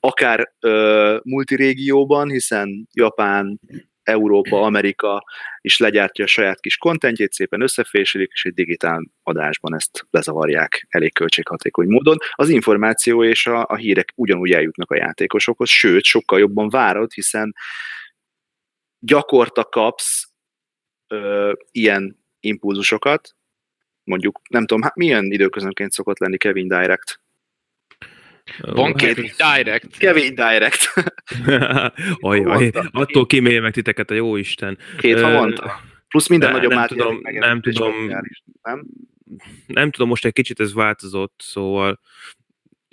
akár ö, multirégióban, hiszen Japán, Európa, Amerika is legyártja a saját kis kontentjét, szépen összeféselik, és egy digitál adásban ezt lezavarják elég költséghatékony módon. Az információ és a, a hírek ugyanúgy eljutnak a játékosokhoz, sőt, sokkal jobban várod, hiszen gyakorta kapsz ö, ilyen impulzusokat, mondjuk, nem tudom, hát milyen időközönként szokott lenni Kevin Direct? Van két direct. Kevin direct. Ajaj, attól kimél meg titeket a jó Isten. Két havonta. Plusz minden nagyobb nem tudom, nem tudom, nem? nem tudom, most egy kicsit ez változott, szóval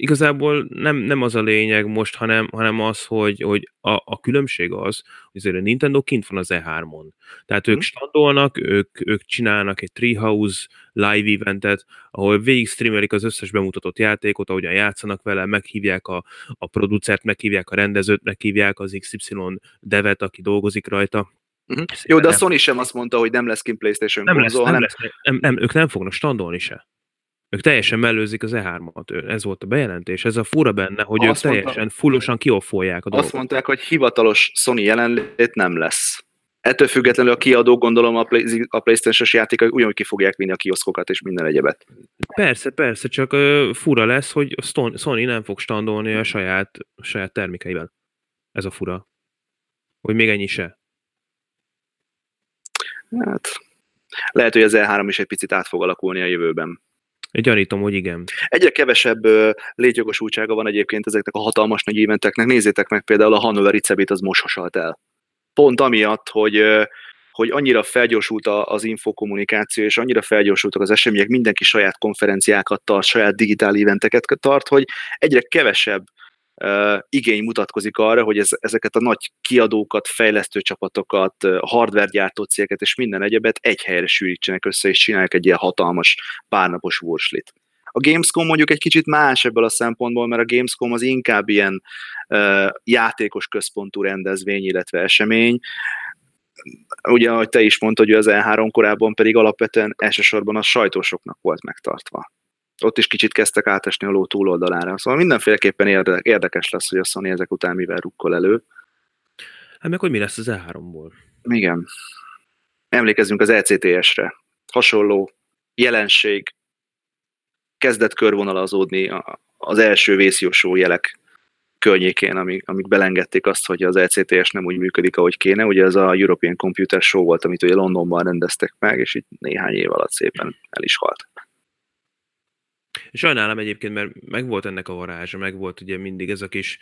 igazából nem, nem az a lényeg most, hanem, hanem az, hogy, hogy a, a különbség az, hogy azért a Nintendo kint van az E3-on. Tehát ők hmm. standolnak, ők, ők csinálnak egy Treehouse live eventet, ahol végig streamelik az összes bemutatott játékot, ahogyan játszanak vele, meghívják a, a producert, meghívják a rendezőt, meghívják az XY devet, aki dolgozik rajta. Uh-huh. Jó, de a Sony sem azt mondta, hogy nem lesz kint PlayStation nem konzol, lesz, hanem... nem, lesz, nem, nem, ők nem fognak standolni se. Ők teljesen mellőzik az E3-at. Ez volt a bejelentés. Ez a fura benne, hogy azt ők mondta, teljesen fullosan kioffolják a dolgot. Azt mondták, hogy hivatalos Sony jelenlét nem lesz. Ettől függetlenül a kiadók, gondolom a, Play, a Playstation-os játékok ugyanúgy ki fogják vinni a kioszkokat és minden egyebet. Persze, persze, csak uh, fura lesz, hogy Sony nem fog standolni a saját, a saját termékeivel. Ez a fura. Hogy még ennyi se. Hát, lehet, hogy az E3 is egy picit át fog alakulni a jövőben. Gyanítom, hogy igen. Egyre kevesebb létjogosultsága van egyébként ezeknek a hatalmas nagy éventeknek. Nézzétek meg például a Hannover Cebit, az most el. Pont amiatt, hogy hogy annyira felgyorsult az infokommunikáció, és annyira felgyorsultak az események, mindenki saját konferenciákat tart, saját digitál eventeket tart, hogy egyre kevesebb igény mutatkozik arra, hogy ez, ezeket a nagy kiadókat, fejlesztő csapatokat, hardware gyártó cégeket és minden egyebet egy helyre sűrítsenek össze, és csinálják egy ilyen hatalmas párnapos wurslit. A Gamescom mondjuk egy kicsit más ebből a szempontból, mert a Gamescom az inkább ilyen uh, játékos központú rendezvény, illetve esemény, ugye, ahogy te is mondtad, hogy az E3 korábban pedig alapvetően elsősorban a sajtósoknak volt megtartva. Ott is kicsit kezdtek átesni a ló túloldalára. Szóval mindenféleképpen érdekes lesz, hogy a Sony ezek után mivel rukkol elő. Hát meg hogy mi lesz az E3-ból? Igen. Emlékezzünk az ECTS-re. Hasonló jelenség kezdett körvonalazódni az első vészjósó jelek környékén, amik, amik belengedték azt, hogy az ECTS nem úgy működik, ahogy kéne. Ugye ez a European Computer Show volt, amit ugye Londonban rendeztek meg, és itt néhány év alatt szépen el is halt. Sajnálom egyébként, mert meg volt ennek a varázsa, meg volt ugye mindig ez a kis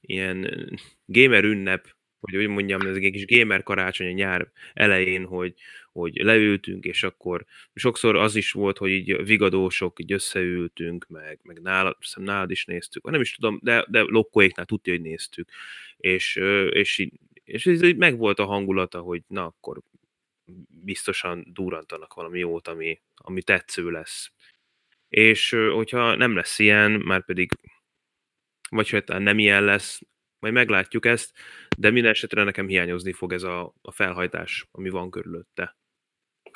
ilyen gamer ünnep, hogy úgy mondjam, ez egy kis gamer karácsony a nyár elején, hogy, hogy leültünk, és akkor sokszor az is volt, hogy így vigadósok, így összeültünk, meg, meg nálad, hiszem nálad is néztük, nem is tudom, de, de lokkóéknál tudja, hogy néztük, és, és, így, és ez így meg volt a hangulata, hogy na akkor biztosan durantanak valami jót, ami, ami tetsző lesz. És hogyha nem lesz ilyen, már pedig vagy hogy nem ilyen lesz, majd meglátjuk ezt, de minden esetre nekem hiányozni fog ez a, a felhajtás, ami van körülötte.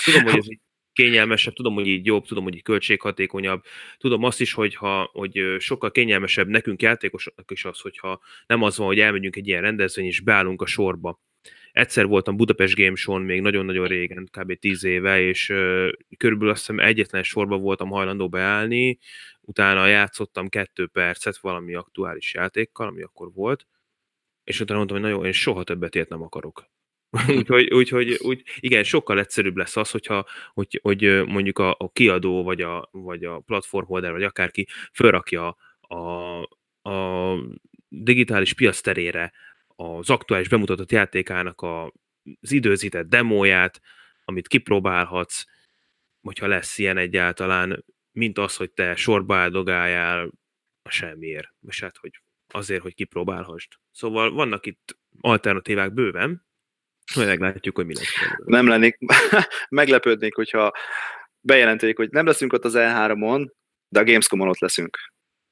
Tudom, hogy ez így kényelmesebb, tudom, hogy így jobb, tudom, hogy így költséghatékonyabb. Tudom azt is, hogy, ha, hogy sokkal kényelmesebb nekünk játékosoknak is az, hogyha nem az van, hogy elmegyünk egy ilyen rendezvény, és beállunk a sorba. Egyszer voltam Budapest Game Show-n még nagyon-nagyon régen, kb. 10 éve, és körülbelül azt hiszem egyetlen sorba voltam hajlandó beállni, utána játszottam kettő percet valami aktuális játékkal, ami akkor volt, és utána mondtam, hogy nagyon, én soha többet ilyet nem akarok. úgyhogy, úgyhogy úgy, igen, sokkal egyszerűbb lesz az, hogyha hogy, hogy mondjuk a, a kiadó, vagy a, vagy a platformholder, vagy akárki felrakja a, a digitális piac terére az aktuális bemutatott játékának a, az időzített demóját, amit kipróbálhatsz, hogyha lesz ilyen egyáltalán, mint az, hogy te sorba áldogáljál a semmiért, és hát, hogy azért, hogy kipróbálhassd. Szóval vannak itt alternatívák bőven, majd meglátjuk, hogy mi lesz. Nem lennék, meglepődnék, hogyha bejelenték, hogy nem leszünk ott az E3-on, de a Gamescom-on ott leszünk.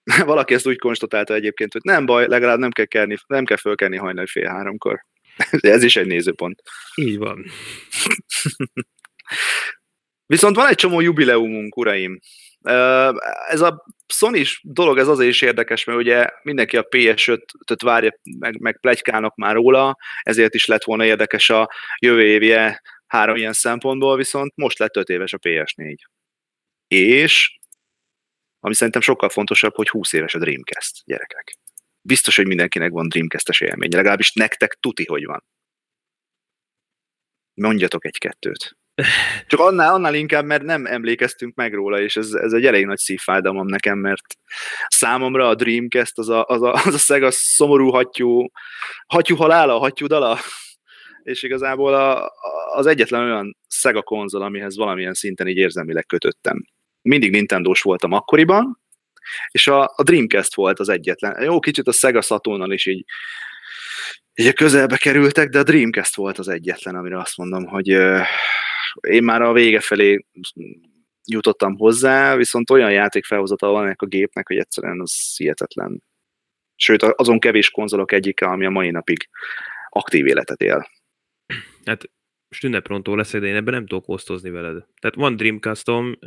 Valaki ezt úgy konstatálta egyébként, hogy nem baj, legalább nem kell, kelni, nem kell fölkelni hajnali fél háromkor. Ez is egy nézőpont. Így van. Viszont van egy csomó jubileumunk, uraim. Ez a sony dolog, ez azért is érdekes, mert ugye mindenki a PS5-öt várja, meg, meg plegykálnak már róla, ezért is lett volna érdekes a jövő évje három ilyen szempontból, viszont most lett 5 éves a PS4. És, ami szerintem sokkal fontosabb, hogy 20 éves a Dreamcast, gyerekek. Biztos, hogy mindenkinek van Dreamcast-es élménye, legalábbis nektek tuti, hogy van. Mondjatok egy-kettőt. Csak annál, annál inkább, mert nem emlékeztünk meg róla, és ez, ez egy elég nagy szívfájdalmam nekem, mert számomra a Dreamcast az a, az a, az a Sega szomorú hattyú, hattyú halála, hattyú dala, és igazából a, az egyetlen olyan Sega konzol, amihez valamilyen szinten így érzelmileg kötöttem. Mindig Nintendo-s voltam akkoriban, és a, a Dreamcast volt az egyetlen. Jó, kicsit a Sega Saturnnal is így így a közelbe kerültek, de a Dreamcast volt az egyetlen, amire azt mondom, hogy én már a vége felé jutottam hozzá, viszont olyan játékfelhozatal van ennek a gépnek, hogy egyszerűen az hihetetlen. Sőt, azon kevés konzolok egyike, ami a mai napig aktív életet él. Hát most ünneprontó leszek, de én ebben nem tudok osztozni veled. Tehát van Dreamcastom,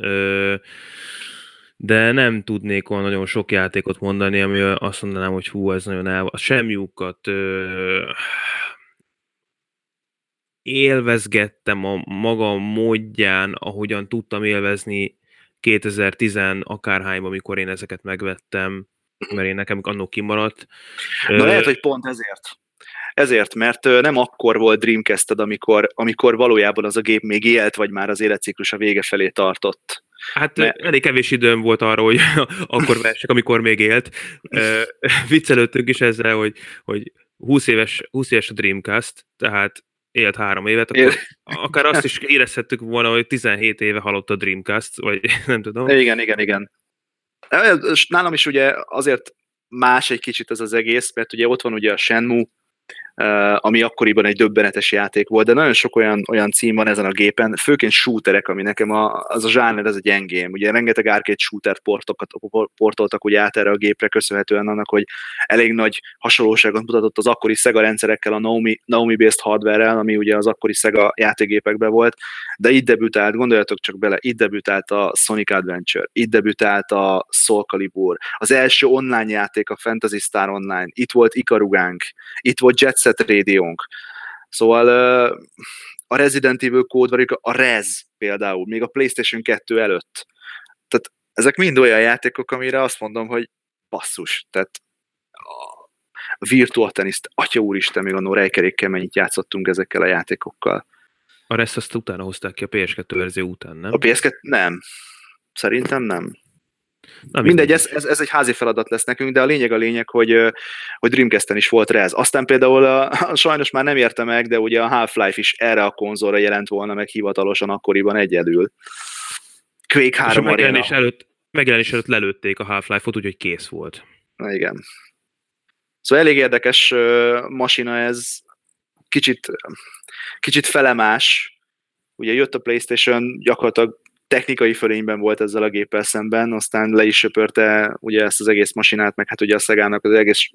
de nem tudnék olyan nagyon sok játékot mondani, ami azt mondanám, hogy hú, ez nagyon el... A semmiukat élvezgettem a maga módján, ahogyan tudtam élvezni 2010 akárhányban, amikor én ezeket megvettem, mert én nekem annó kimaradt. Na lehet, hogy pont ezért. Ezért, mert nem akkor volt dreamcast amikor, amikor valójában az a gép még élt, vagy már az életciklus a vége felé tartott. Hát mert... elég kevés időm volt arra, hogy akkor versek, amikor még élt. Viccelődtünk is ezzel, hogy, hogy 20 éves, 20 éves a Dreamcast, tehát élt három évet, akkor akár azt is érezhettük volna, hogy 17 éve halott a Dreamcast, vagy nem tudom. Igen, igen, igen. Nálam is ugye azért más egy kicsit ez az egész, mert ugye ott van ugye a Shenmue, ami akkoriban egy döbbenetes játék volt, de nagyon sok olyan, olyan cím van ezen a gépen, főként shooterek, ami nekem a, az a zsáner, ez egy gyengém. Ugye rengeteg arcade shooter portokat, portoltak ugye át erre a gépre, köszönhetően annak, hogy elég nagy hasonlóságot mutatott az akkori Sega rendszerekkel, a Naomi, Naomi-based hardware ami ugye az akkori Sega játékgépekben volt, de itt debütált, gondoljatok csak bele, itt debütált a Sonic Adventure, itt debütált a Soul Calibur, az első online játék a Fantasy Star Online, itt volt Ikarugánk, itt volt Jet Set Radio-nk. Szóval a Resident Evil Code, a Rez például, még a PlayStation 2 előtt. Tehát ezek mind olyan játékok, amire azt mondom, hogy basszus, tehát a Virtual Tennis, atya úristen, még a Norejkerékkel mennyit játszottunk ezekkel a játékokkal. A Rez azt utána hozták ki a PS2 verzió után, nem? A PS2 nem. Szerintem nem. Na, Mindegy, ez, ez, ez egy házi feladat lesz nekünk, de a lényeg a lényeg, hogy, hogy Dreamcast-en is volt rez. Aztán például a, sajnos már nem érte meg, de ugye a Half-Life is erre a konzolra jelent volna meg hivatalosan akkoriban egyedül. Quake 3 És megjelenés előtt, megjelenés előtt lelőtték a Half-Life-ot, úgyhogy kész volt. Na igen. Szóval elég érdekes masina ez, kicsit, kicsit felemás. Ugye jött a Playstation, gyakorlatilag technikai fölényben volt ezzel a géppel szemben, aztán le is söpörte ugye ezt az egész masinát, meg hát ugye a Szegának az egész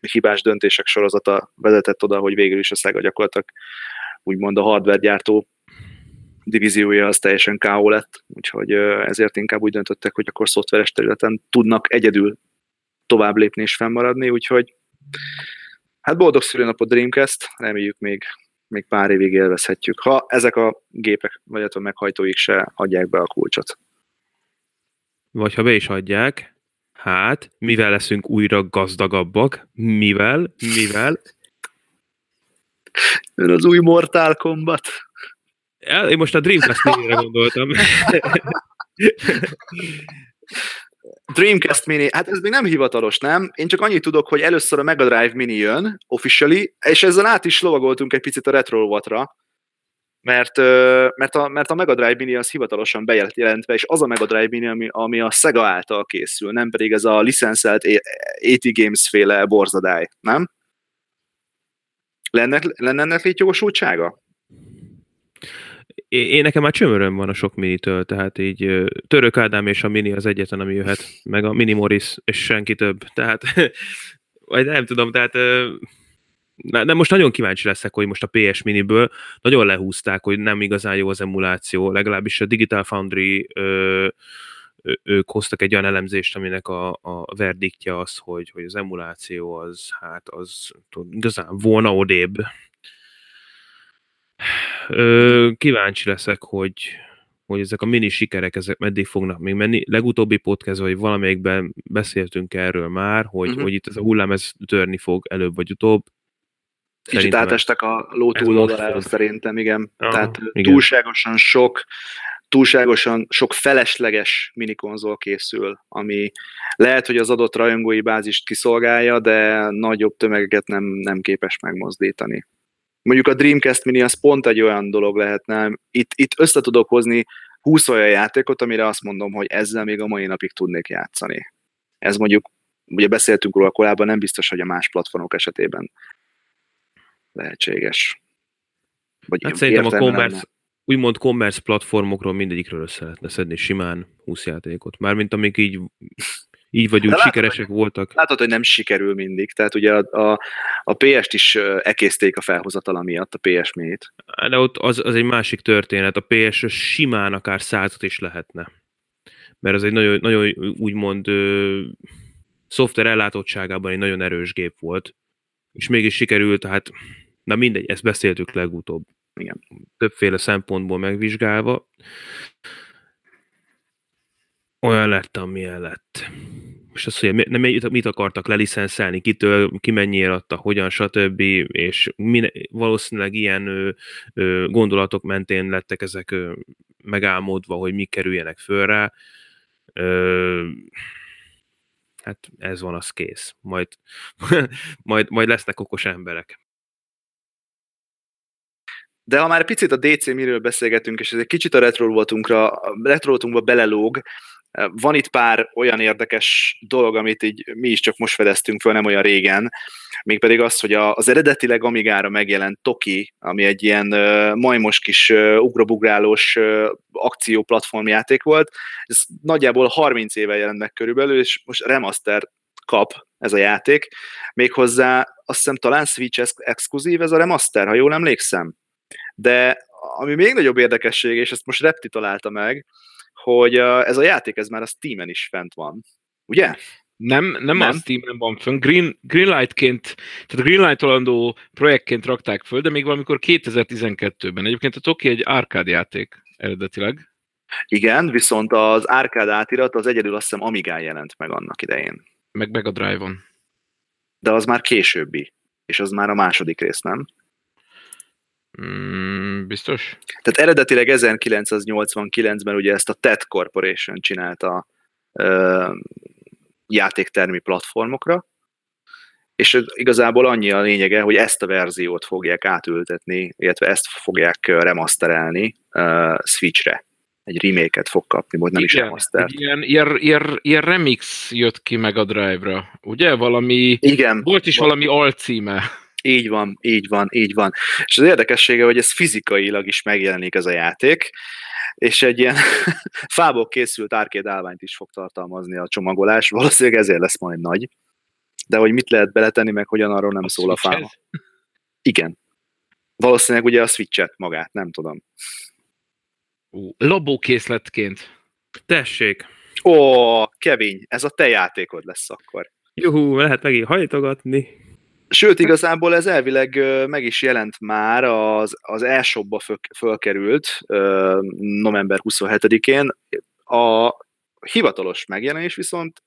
hibás döntések sorozata vezetett oda, hogy végül is a Szega gyakorlatilag úgymond a hardware gyártó divíziója az teljesen K.O. lett, úgyhogy ezért inkább úgy döntöttek, hogy akkor szoftveres területen tudnak egyedül tovább lépni és fennmaradni, úgyhogy hát boldog szülőnapot Dreamcast, reméljük még még pár évig élvezhetjük, ha ezek a gépek, vagy a meghajtóik se adják be a kulcsot. Vagy ha be is adják, hát, mivel leszünk újra gazdagabbak? Mivel? Mivel? Ön az új Mortal Kombat. Én most a Dreamcast gondoltam. Dreamcast Mini, hát ez még nem hivatalos, nem? Én csak annyit tudok, hogy először a Mega Drive Mini jön, officially, és ezzel át is lovagoltunk egy picit a retro rovatra, mert, mert, a, mert a Mega Drive Mini az hivatalosan bejelentve, és az a Mega Drive Mini, ami, ami a Sega által készül, nem pedig ez a licenszelt AT Games féle borzadály, nem? Lenne, lenne ennek létjogosultsága? Én nekem már csömöröm van a sok minitől, tehát így Török Ádám és a mini az egyetlen, ami jöhet, meg a Mini Morris, és senki több. Tehát, vagy nem tudom, tehát de most nagyon kíváncsi leszek, hogy most a PS Miniből nagyon lehúzták, hogy nem igazán jó az emuláció, legalábbis a Digital Foundry ö, ők hoztak egy olyan elemzést, aminek a, a verdiktja az, hogy, hogy az emuláció az, hát az igazán volna odébb, Ö, kíváncsi leszek, hogy, hogy ezek a mini sikerek ezek meddig fognak még menni. Legutóbbi podcast, vagy valamelyikben beszéltünk erről már, hogy, uh-huh. hogy itt ez a hullám ez törni fog előbb vagy utóbb. Kicsit átestek a ló túloldalára szerintem, igen. Aha, Tehát igen. túlságosan sok túlságosan sok felesleges minikonzol készül, ami lehet, hogy az adott rajongói bázist kiszolgálja, de nagyobb tömegeket nem, nem képes megmozdítani. Mondjuk a Dreamcast Mini az pont egy olyan dolog lehetne, itt, itt össze tudok hozni 20 olyan játékot, amire azt mondom, hogy ezzel még a mai napig tudnék játszani. Ez mondjuk, ugye beszéltünk róla korábban, nem biztos, hogy a más platformok esetében lehetséges. Vagy hát szerintem a commerce, lenne. úgymond commerce platformokról mindegyikről össze lehetne szedni simán 20 játékot. Mármint amik így így vagy úgy látod, sikeresek hogy, voltak. Látod, hogy nem sikerül mindig. Tehát ugye a, a, a PS-t is ekészték a felhozatala miatt, a PS mét. De ott az, az egy másik történet. A PS simán akár százat is lehetne. Mert az egy nagyon, nagyon úgymond ö, szoftver ellátottságában egy nagyon erős gép volt. És mégis sikerült, hát na mindegy, ezt beszéltük legutóbb. Igen. Többféle szempontból megvizsgálva olyan lett, amilyen lett. És az, hogy nem, mit akartak lelicenszelni, kitől, ki mennyire adta, hogyan, stb. És min, valószínűleg ilyen ö, ö, gondolatok mentén lettek ezek ö, megálmodva, hogy mi kerüljenek föl rá. Ö, hát ez van, az kész. Majd, majd, majd lesznek okos emberek. De ha már picit a DC miről beszélgetünk, és ez egy kicsit a retro voltunkra, retro belelóg, Van itt pár olyan érdekes dolog, amit így mi is csak most fedeztünk föl, nem olyan régen, mégpedig az, hogy az eredetileg Amigára megjelent Toki, ami egy ilyen majmos kis ugrobugrálós akció platformjáték volt, ez nagyjából 30 éve jelent meg körülbelül, és most remaster kap ez a játék, méghozzá azt hiszem talán Switch exkluzív ez a remaster, ha jól emlékszem. De ami még nagyobb érdekesség, és ezt most Repti találta meg, hogy ez a játék ez már a Steam-en is fent van. Ugye? Nem, nem, nem. a Steam-en van fönn. Green, Greenlight-ként, tehát Greenlight olandó projektként rakták föl, de még valamikor 2012-ben. Egyébként a Toki egy arcade játék eredetileg. Igen, viszont az arcade átirat az egyedül azt hiszem Amigán jelent meg annak idején. Meg Mega Drive-on. De az már későbbi, és az már a második rész, nem? Mm, biztos? Tehát eredetileg 1989-ben ugye ezt a TED Corporation csinálta ö, játéktermi platformokra, és igazából annyi a lényege, hogy ezt a verziót fogják átültetni, illetve ezt fogják remasterelni uh, Switchre. Egy remake-et fog kapni, vagy nem Igen, is remaster. Ilyen, ilyen, ilyen, ilyen remix jött ki meg a Drive-ra, ugye? Valami, Igen. Volt is valami alcíme. Így van, így van, így van. És az érdekessége, hogy ez fizikailag is megjelenik ez a játék, és egy ilyen fából készült arcade állványt is fog tartalmazni a csomagolás, valószínűleg ezért lesz majd nagy. De hogy mit lehet beletenni, meg hogyan arról nem a szól a fáma. Igen. Valószínűleg ugye a switchet magát, nem tudom. Lobókészletként. Tessék. Ó, Kevin, ez a te játékod lesz akkor. Juhú, lehet megint hajtogatni. Sőt, igazából ez elvileg meg is jelent már, az, az e-shopba föl, fölkerült november 27-én. A hivatalos megjelenés viszont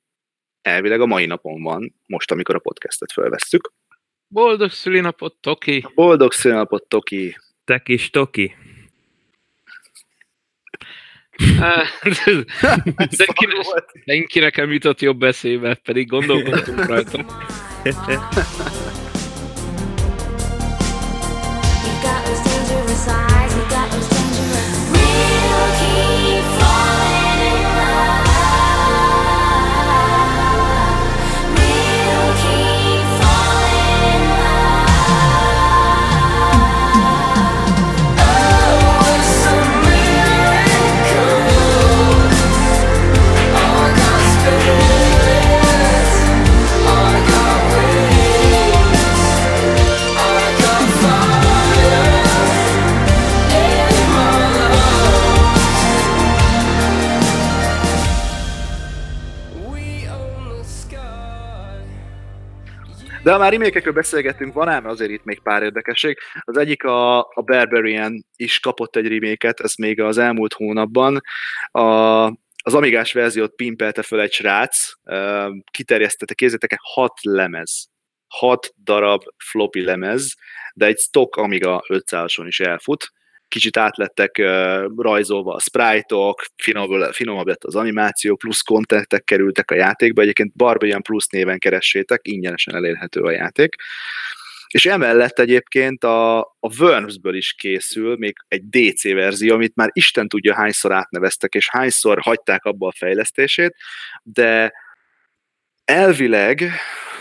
elvileg a mai napon van, most, amikor a podcastet fölvesszük. Boldog szülinapot, Toki! Boldog szülinapot, Toki! Te kis Toki! Senki nekem jutott jobb eszébe, pedig gondolkodtunk rajta. már remékekről beszélgettünk, van ám azért itt még pár érdekesség. Az egyik a, a Barbarian is kapott egy reméket, ez még az elmúlt hónapban. A, az Amigás verziót pimpelte föl egy srác, kiterjesztette, kézzétek hat lemez, hat darab floppy lemez, de egy stock Amiga 500-on is elfut, kicsit átlettek rajzolva a sprite-ok, finomabb, finomabb lett az animáció, plusz kontentek kerültek a játékba, egyébként Barbarian Plus néven keressétek, ingyenesen elérhető a játék. És emellett egyébként a, a Worms-ből is készül még egy DC verzió, amit már Isten tudja hányszor átneveztek, és hányszor hagyták abba a fejlesztését, de elvileg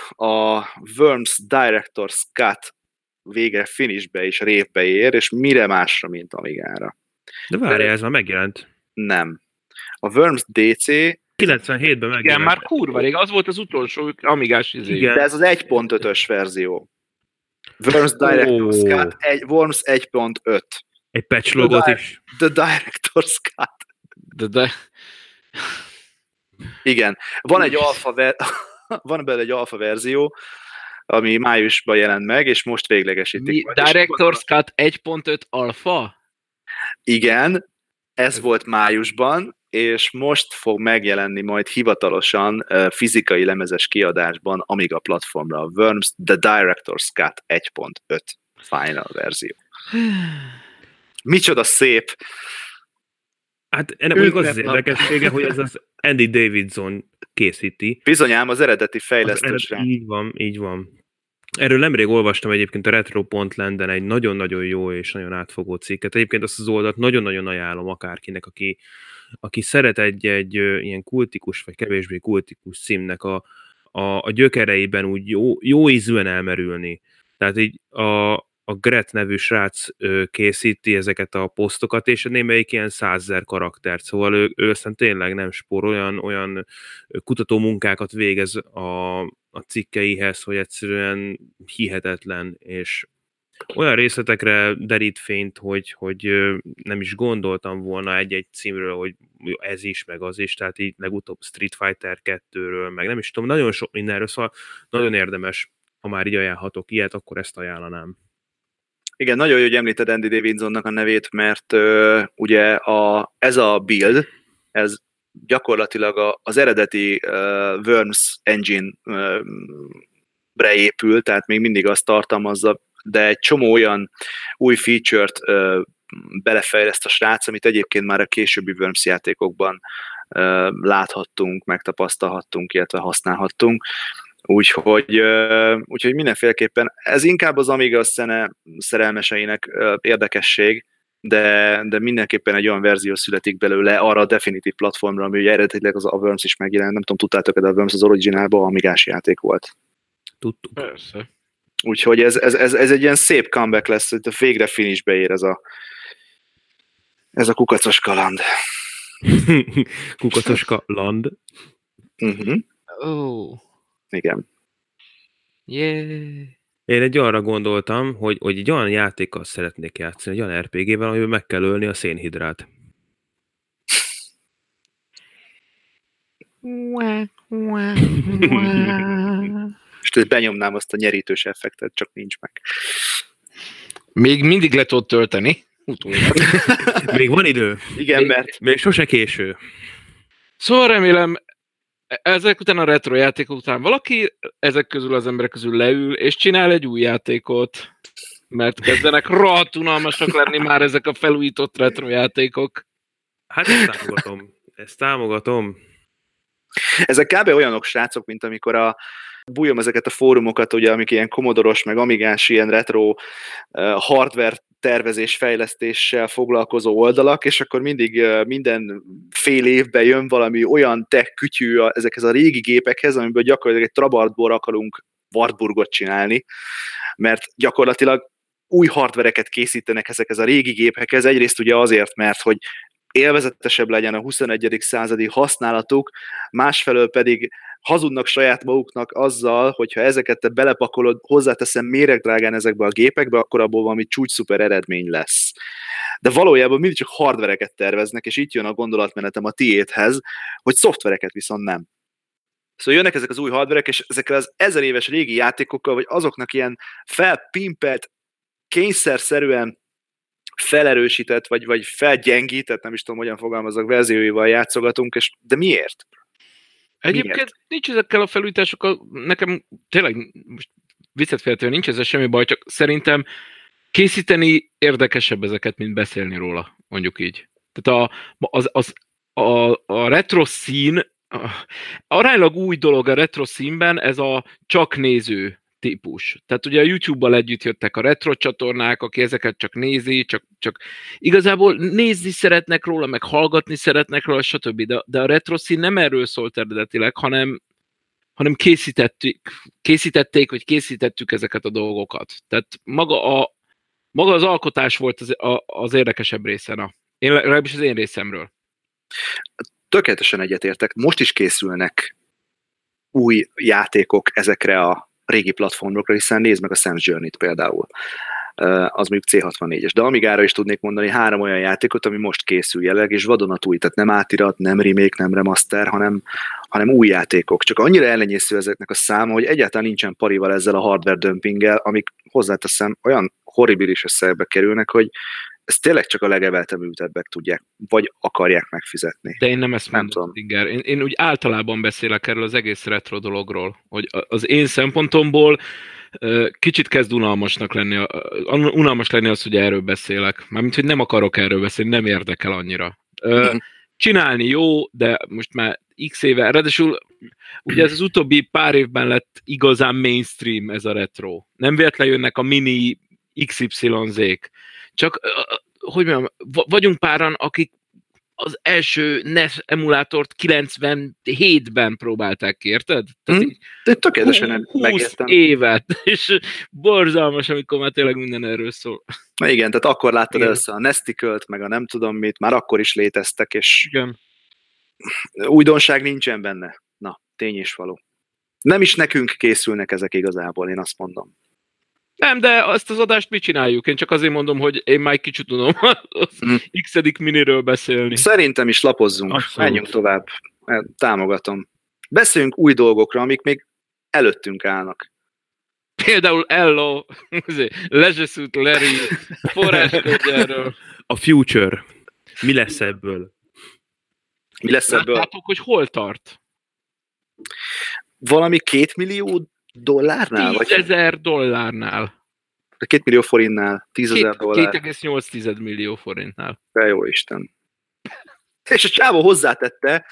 a Worms Director's Cut végre finishbe és révbe ér, és mire másra, mint Amigára. De várja, ez már megjelent. Nem. A Worms DC 97-ben megjelent. Igen, már kurva rég, az volt az utolsó Amigás izé. Igen. De ez az 1.5-ös verzió. Worms Director's oh. Cut, egy, Worms 1.5. Egy patch logot is. The Director's Cut. The di- Igen. Van egy alfa ver- van belőle egy alfa verzió, ami májusban jelent meg, és most véglegesítik. Mi, Director's Cut 1.5 alfa? Igen, ez volt májusban, és most fog megjelenni majd hivatalosan fizikai lemezes kiadásban Amiga platformra a Worms The Director's Cut 1.5 final verzió. Micsoda szép! Hát ennek mondjuk az az érdekessége, hogy ez az Andy Davidson készíti. Bizonyám az eredeti fejlesztésre. Az, így van, így van. Erről nemrég olvastam egyébként a Retro.landen egy nagyon-nagyon jó és nagyon átfogó cikket. Egyébként azt az oldalt nagyon-nagyon ajánlom akárkinek, aki aki szeret egy, egy ilyen kultikus, vagy kevésbé kultikus címnek a, a, a gyökereiben úgy jó, jó ízűen elmerülni. Tehát így a, a Gret nevű srác készíti ezeket a posztokat, és némelyik ilyen százezer karaktert, szóval ő, ő aztán tényleg nem spór, olyan, olyan kutató munkákat végez a, a cikkeihez, hogy egyszerűen hihetetlen, és olyan részletekre derít fényt, hogy, hogy nem is gondoltam volna egy-egy címről, hogy ez is, meg az is, tehát így legutóbb Street Fighter 2-ről, meg nem is tudom, nagyon sok mindenről, szóval nagyon érdemes, ha már így ajánlhatok ilyet, akkor ezt ajánlanám. Igen, nagyon jó, hogy említed Andy Davidsonnak a nevét, mert uh, ugye a, ez a build, ez gyakorlatilag a, az eredeti uh, Worms engine uh, bre épül, tehát még mindig azt tartalmazza, de egy csomó olyan új feature-t uh, belefejleszt a srác, amit egyébként már a későbbi Worms játékokban uh, láthattunk, megtapasztalhattunk, illetve használhattunk. Úgyhogy, úgyhogy mindenféleképpen ez inkább az Amiga szene szerelmeseinek érdekesség, de, de mindenképpen egy olyan verzió születik belőle arra a definitív platformra, ami ugye eredetileg az a Worms is megjelent. Nem tudom, tudtátok de a Worms az originálban amigás játék volt. Tudtuk. Persze. Úgyhogy ez, ez, ez, ez egy ilyen szép comeback lesz, hogy a végre finishbe ér ez a, ez a kukacos kaland. kukacos kaland. Uh-huh. Oh. Igen. Yeah. Én egy arra gondoltam, hogy, hogy egy olyan játékkal szeretnék játszani, egy olyan RPG-vel, amiben meg kell ölni a szénhidrát. És benyomnám azt a nyerítős effektet, csak nincs meg. Még mindig le tudod tölteni. Még van idő. Igen, mert... Még sose késő. Szóval remélem ezek után a retro játékok után valaki ezek közül az emberek közül leül, és csinál egy új játékot, mert kezdenek rohadt unalmasak lenni már ezek a felújított retro játékok. Hát ezt támogatom. Ezt támogatom. Ezek kb. olyanok srácok, mint amikor a bújom ezeket a fórumokat, ugye, amik ilyen komodoros, meg amigás, ilyen retro uh, hardware tervezés, fejlesztéssel foglalkozó oldalak, és akkor mindig minden fél évben jön valami olyan tech kütyű ezekhez a régi gépekhez, amiből gyakorlatilag egy Trabartból akarunk Wartburgot csinálni, mert gyakorlatilag új hardvereket készítenek ezekhez a régi gépekhez, egyrészt ugye azért, mert hogy élvezetesebb legyen a 21. századi használatuk, másfelől pedig hazudnak saját maguknak azzal, hogyha ezeket te belepakolod, hozzáteszem méregdrágán ezekbe a gépekbe, akkor abból valami csúcs szuper eredmény lesz. De valójában mindig csak hardvereket terveznek, és itt jön a gondolatmenetem a tiédhez, hogy szoftvereket viszont nem. Szóval jönnek ezek az új hardverek, és ezekkel az ezer éves régi játékokkal, vagy azoknak ilyen felpimpelt, kényszerszerűen felerősített, vagy, vagy felgyengített, nem is tudom, hogyan fogalmazok, verzióival játszogatunk, és de miért? Egyébként Miért? nincs ezekkel a felújításokkal, nekem tényleg most viccet nincs ezzel semmi baj, csak szerintem készíteni érdekesebb ezeket, mint beszélni róla, mondjuk így. Tehát a, az, az, a, a retro szín, aránylag új dolog a retro színben, ez a csak néző típus. Tehát ugye a YouTube-bal együtt jöttek a retro csatornák, aki ezeket csak nézi, csak, csak igazából nézni szeretnek róla, meg hallgatni szeretnek róla, stb. De, de a retro szín nem erről szólt eredetileg, hanem, hanem készítettük, készítették, vagy készítettük ezeket a dolgokat. Tehát maga, a, maga az alkotás volt az, a, az érdekesebb részen, a, én, legalábbis az én részemről. Tökéletesen egyetértek. Most is készülnek új játékok ezekre a régi platformokra, hiszen nézd meg a Sam's Journey-t például az mondjuk C64-es. De Amigára is tudnék mondani három olyan játékot, ami most készül jelenleg, és vadonatúj, tehát nem átirat, nem remake, nem remaster, hanem, hanem új játékok. Csak annyira ellenyésző ezeknek a száma, hogy egyáltalán nincsen parival ezzel a hardware dumpinggel, amik hozzáteszem olyan horribilis összegbe kerülnek, hogy ez tényleg csak a legeveltemültebbek tudják, vagy akarják megfizetni. De én nem ezt nem mondom, Inger. Én, én úgy általában beszélek erről az egész retro dologról, hogy az én szempontomból kicsit kezd unalmasnak lenni, unalmas lenni az, hogy erről beszélek. Mármint, hogy nem akarok erről beszélni, nem érdekel annyira. Mhm. Csinálni jó, de most már x éve, ráadásul ugye ez az utóbbi pár évben lett igazán mainstream ez a retro. Nem véletlen jönnek a mini XYZ-k csak, hogy mondjam, vagyunk páran, akik az első NES emulátort 97-ben próbálták ki, érted? Tehát Hm, így De tökéletesen hú- 20 megértem. évet, és borzalmas, amikor már tényleg minden erről szól. Na igen, tehát akkor láttad Igen. először a Nestikölt, meg a nem tudom mit, már akkor is léteztek, és Igen. újdonság nincsen benne. Na, tény is való. Nem is nekünk készülnek ezek igazából, én azt mondom. Nem, de azt az adást mi csináljuk? Én csak azért mondom, hogy én már egy kicsit tudom az Hm. x miniről beszélni. Szerintem is lapozzunk, Abszolút. menjünk tovább. Eh, Támogatom. Beszéljünk új dolgokra, amik még előttünk állnak. Például Ello, Leisure Suit Larry, forráskódjáról. A future. Mi lesz ebből? Mi lesz ebből? Láttátok, hogy hol tart? Valami két millió dollárnál? 10 Vagy ezer dollárnál. két millió forintnál? Tízezer Két- dollár? 2,8 millió forintnál. Te jó Isten. És a csávó hozzátette,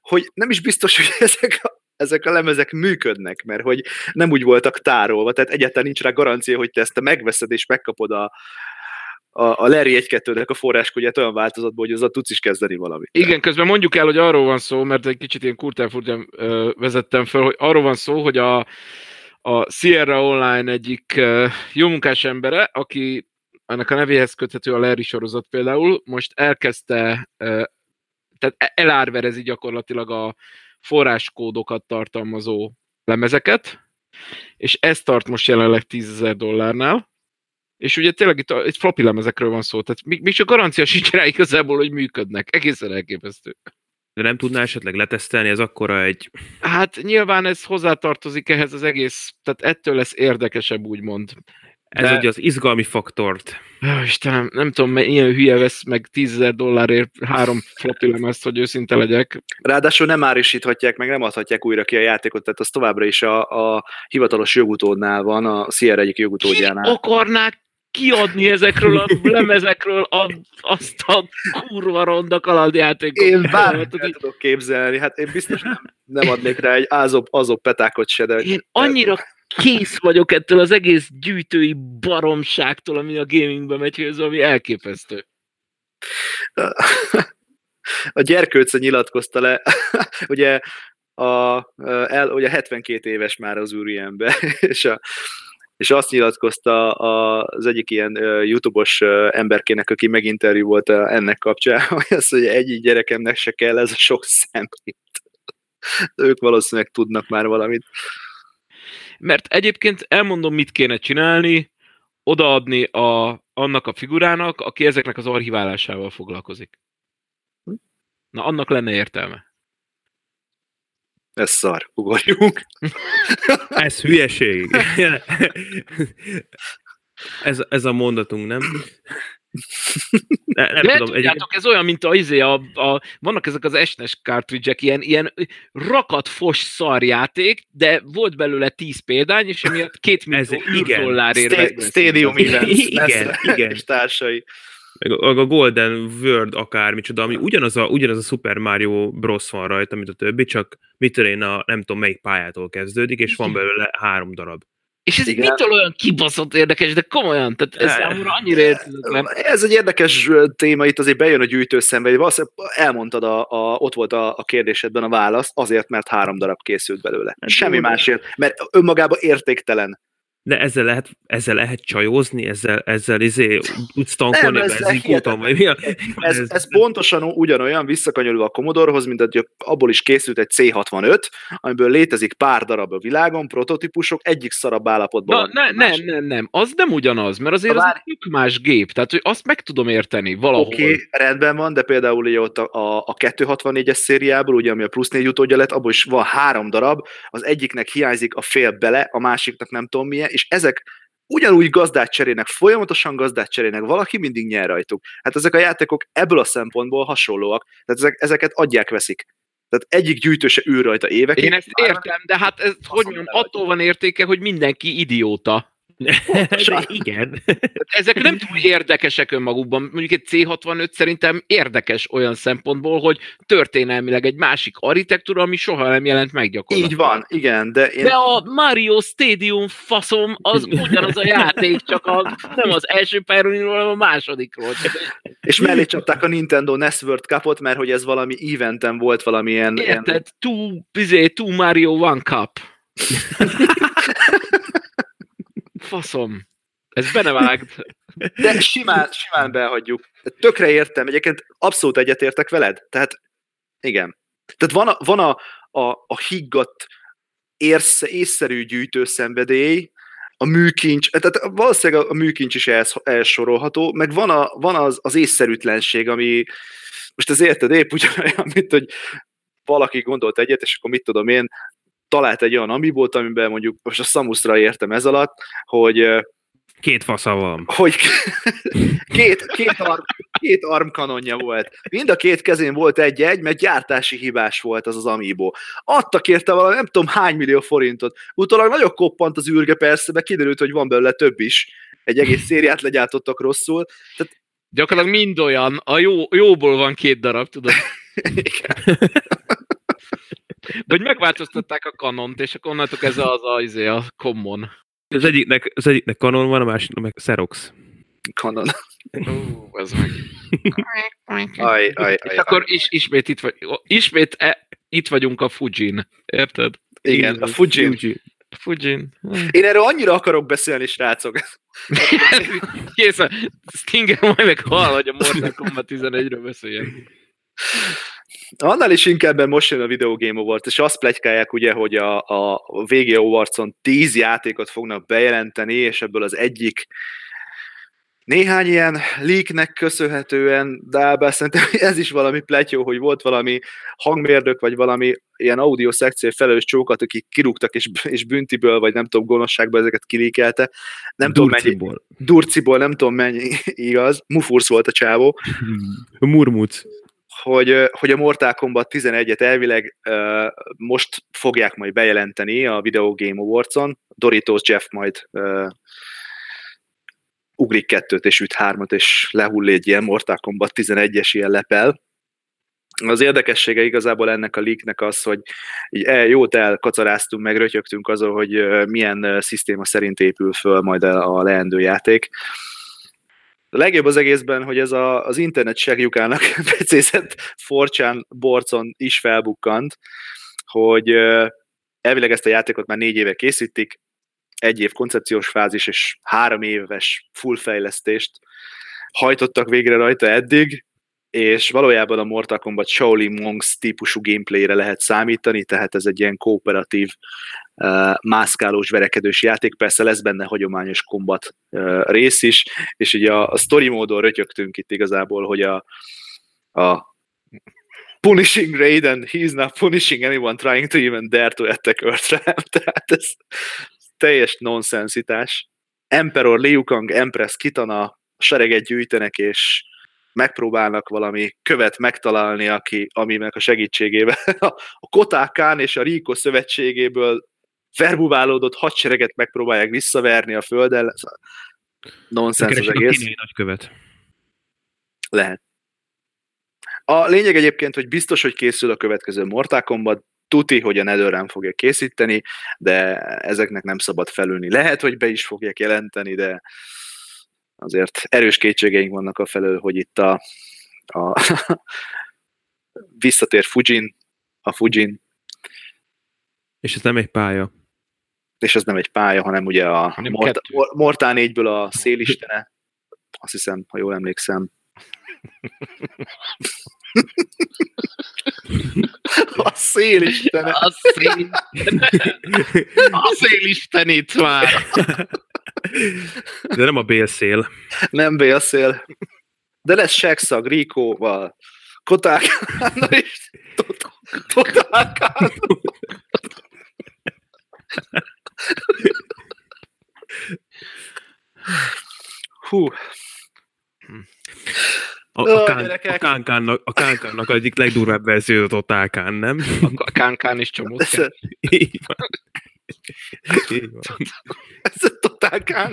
hogy nem is biztos, hogy ezek a, ezek a lemezek működnek, mert hogy nem úgy voltak tárolva, tehát egyáltalán nincs rá garancia, hogy te ezt megveszed és megkapod a, a, a Larry 1 2 a forráskódját olyan változatban, hogy azzal tudsz is kezdeni valamit. Igen, közben mondjuk el, hogy arról van szó, mert egy kicsit ilyen kurtán vezettem fel, hogy arról van szó, hogy a, a Sierra Online egyik jó munkás embere, aki ennek a nevéhez köthető a Larry sorozat például, most elkezdte, tehát e- elárverezi gyakorlatilag a forráskódokat tartalmazó lemezeket, és ez tart most jelenleg 10 ezer dollárnál, és ugye tényleg itt, itt floppy lemezekről van szó, tehát még, még csak garancia sincs rá igazából, hogy működnek. Egészen elképesztő. De nem tudná esetleg letesztelni, ez akkora egy... Hát nyilván ez hozzátartozik ehhez az egész, tehát ettől lesz érdekesebb, úgymond. Ez De- ugye az izgalmi faktort. Ó, Istenem, nem tudom, mely ilyen hülye vesz meg 10 ezer dollárért három floppy lemezt, hogy őszinte legyek. Ráadásul nem árisíthatják, meg nem adhatják újra ki a játékot, tehát az továbbra is a, a hivatalos jogutódnál van, a Sierra egyik Ki jogutódjánál. Kiadni ezekről a lemezekről a, azt a kurva ronda kalandjátékot? Én bármit el tudok képzelni, hát én biztos nem, nem adnék rá egy azop, azop petákot se, de Én annyira kész vagyok ettől az egész gyűjtői baromságtól, ami a gamingbe megy, hogy ez ami elképesztő. a gyerkőce nyilatkozta le, ugye a, el, ugye 72 éves már az úriember, és, a, és azt nyilatkozta az egyik ilyen YouTube-os emberkének, aki meginterjú volt ennek kapcsán, hogy azt, hogy egy gyerekemnek se kell ez a sok szemét. Ők valószínűleg tudnak már valamit. Mert egyébként elmondom, mit kéne csinálni, odaadni a, annak a figurának, aki ezeknek az archiválásával foglalkozik. Na, annak lenne értelme. Ez szar, ugorjunk. Ez hülyeség. ez, ez a mondatunk, nem? Ne, nem De tudom, egy, tudjátok, ez olyan, mint a, izé, a, a, vannak ezek az SNES cartridge-ek, ilyen, ilyen rakat fos szarjáték, de volt belőle 10 példány, és emiatt két Ez- millió igen. dollárért. Stadium Events. Igen, igen. És társai. Meg a, Golden World akármicsoda, ami ugyanaz a, ugyanaz a Super Mario Bros. van rajta, mint a többi, csak mit tudom én, a, nem tudom melyik pályától kezdődik, és van belőle három darab. És ez Igen. mitől olyan kibaszott érdekes, de komolyan, tehát ez számomra annyira érthetetlen. Ez egy érdekes téma, itt azért bejön a gyűjtő szembe. Valószínűleg elmondtad, a, a, ott volt a, a kérdésedben a válasz, azért, mert három darab készült belőle. Hát Semmi másért, mert önmagában értéktelen. De ezzel lehet, ezzel lehet csajozni, ezzel, ezzel izé, tudsz tankolni benzinkúton, vagy mi a... Ez, ez pontosan ugyanolyan visszakanyolva a Commodore-hoz, mint hogy abból is készült egy C65, amiből létezik pár darab a világon, prototípusok, egyik szarabb állapotban Na, van. ne, nem, nem, nem, az nem ugyanaz, mert azért Na, az egy más gép, tehát hogy azt meg tudom érteni valahol. Oké, okay, rendben van, de például ugye ott a, a, a 264-es szériából, ugye ami a plusz négy utódja lett, abból is van három darab, az egyiknek hiányzik a fél bele, a másiknak nem tudom milyen, és ezek ugyanúgy gazdát cserélnek, folyamatosan gazdát cserélnek, valaki mindig nyer rajtuk. Hát ezek a játékok ebből a szempontból hasonlóak, tehát ezek, ezeket adják, veszik. Tehát egyik gyűjtő se ül rajta évekig. Én ezt értem, de hát ez, hogy mondjam, attól van értéke, hogy mindenki idióta. Igen. Ezek nem túl érdekesek önmagukban. Mondjuk egy C65 szerintem érdekes olyan szempontból, hogy történelmileg egy másik architektúra, ami soha nem jelent meg gyakorlatilag. Így van, igen, de én... De a Mario Stadium faszom az ugyanaz a játék, csak a, nem az első pályáról, hanem a másodikról. És mellé csapták a Nintendo NES World Cupot, mert hogy ez valami eventen volt valamilyen... ilyen- Érted? Two, bizé, two Mario One Cup. Faszom. Ez benevágd. De simán, simán behagyjuk. Tökre értem, egyébként abszolút egyetértek veled. Tehát igen. Tehát van a, van a, a, a higgadt, érsz, észszerű gyűjtőszenvedély, a műkincs, tehát valószínűleg a, műkincs is ehhez, ehhez sorolható, meg van, a, van az, az észszerűtlenség, ami most ez érted épp ugyanolyan, mint hogy valaki gondolt egyet, és akkor mit tudom én, talált egy olyan amibót, amiben mondjuk most a Samusra értem ez alatt, hogy Két fasza van. hogy két, két, arm, két armkanonja volt. Mind a két kezén volt egy-egy, mert gyártási hibás volt az az Amiibo. Adtak érte valami, nem tudom hány millió forintot. Utólag nagyon koppant az űrge persze, de kiderült, hogy van belőle több is. Egy egész szériát legyártottak rosszul. Gyakorlatilag mind olyan, a jó, jóból van két darab, tudod. Vagy megváltoztatták a kanont, és akkor onnantól ez az a, izé, a common. Az egyiknek, az egyiknek Canon van, a másiknak meg Xerox. Kanon. Ó, ez meg. Aj, aj, És aj, akkor aj. is, ismét itt vagy, ismét e, itt vagyunk a Fujin, érted? Igen, a Fujin. Fuji. Fujin. Én erről annyira akarok beszélni, srácok. Kész, Stinger majd meg hall, hogy a Mortal Kombat 11-ről beszéljen. Annál is inkább mert most jön a Video Game Awards, és azt plegykálják ugye, hogy a, a VG Awards-on 10 játékot fognak bejelenteni, és ebből az egyik néhány ilyen leaknek köszönhetően, de bár szerintem ez is valami pletyó, hogy volt valami hangmérdök, vagy valami ilyen audio szekció felelős csókat, akik kirúgtak, és, és büntiből, vagy nem tudom, gonoszságból ezeket kilíkelte. Nem tudom mennyi, Durciból. durciból, nem tudom mennyi igaz, mufursz volt a csávó, Murmuc. Hogy, hogy a Mortal Kombat 11-et elvileg uh, most fogják majd bejelenteni a Video Game Awards-on. Doritos Jeff majd uh, ugrik kettőt és üt hármat, és lehull egy ilyen Mortal Kombat 11-es ilyen lepel. Az érdekessége igazából ennek a leaknek az, hogy így el, jót elkacaráztunk, meg rötyögtünk azon, hogy milyen szisztéma szerint épül föl majd a, leendő játék. A legjobb az egészben, hogy ez a, az internet segjukának becézett Forcsán borcon is felbukkant, hogy elvileg ezt a játékot már négy éve készítik, egy év koncepciós fázis és három éves full fejlesztést hajtottak végre rajta eddig, és valójában a Mortal Kombat Shaolin Monks típusú gameplayre lehet számítani, tehát ez egy ilyen kooperatív, uh, mászkálós, verekedős játék, persze lesz benne hagyományos kombat uh, rész is, és ugye a, a story módon rötyögtünk itt igazából, hogy a, a punishing Raiden, he's not punishing anyone trying to even dare to attack Earthrealm, tehát ez teljes nonszenzitás. Emperor Liu Kang, Empress Kitana sereget gyűjtenek, és megpróbálnak valami követ megtalálni, aki, aminek a segítségével a Kotákán és a Riko szövetségéből verbuválódott hadsereget megpróbálják visszaverni a földel. Nonsens az a egész. kínai nagykövet. Lehet. A lényeg egyébként, hogy biztos, hogy készül a következő Mortal Kombat, tuti, hogy a NetherRealm fogja készíteni, de ezeknek nem szabad felülni. Lehet, hogy be is fogják jelenteni, de azért erős kétségeink vannak a felől, hogy itt a, a visszatér Fujin, a Fujin, És ez nem egy pálya. és ez nem egy pálya, hanem ugye a Hanem Morta. Mortál 4-ből a szélistene, azt hiszem, ha jól emlékszem. A szélistene. A szél... A szélisten itt már. De nem a bélszél. Nem bélszél. De lesz sekszag Rikóval, Kotákánnal és Tot- Totákán. Hú, A, kán, a, kánkánnak, a kánkánnak egyik legdurvább verzió a totálkán, nem? A kánkán is csomót ez, Így van. Így van. ez a Totálkán.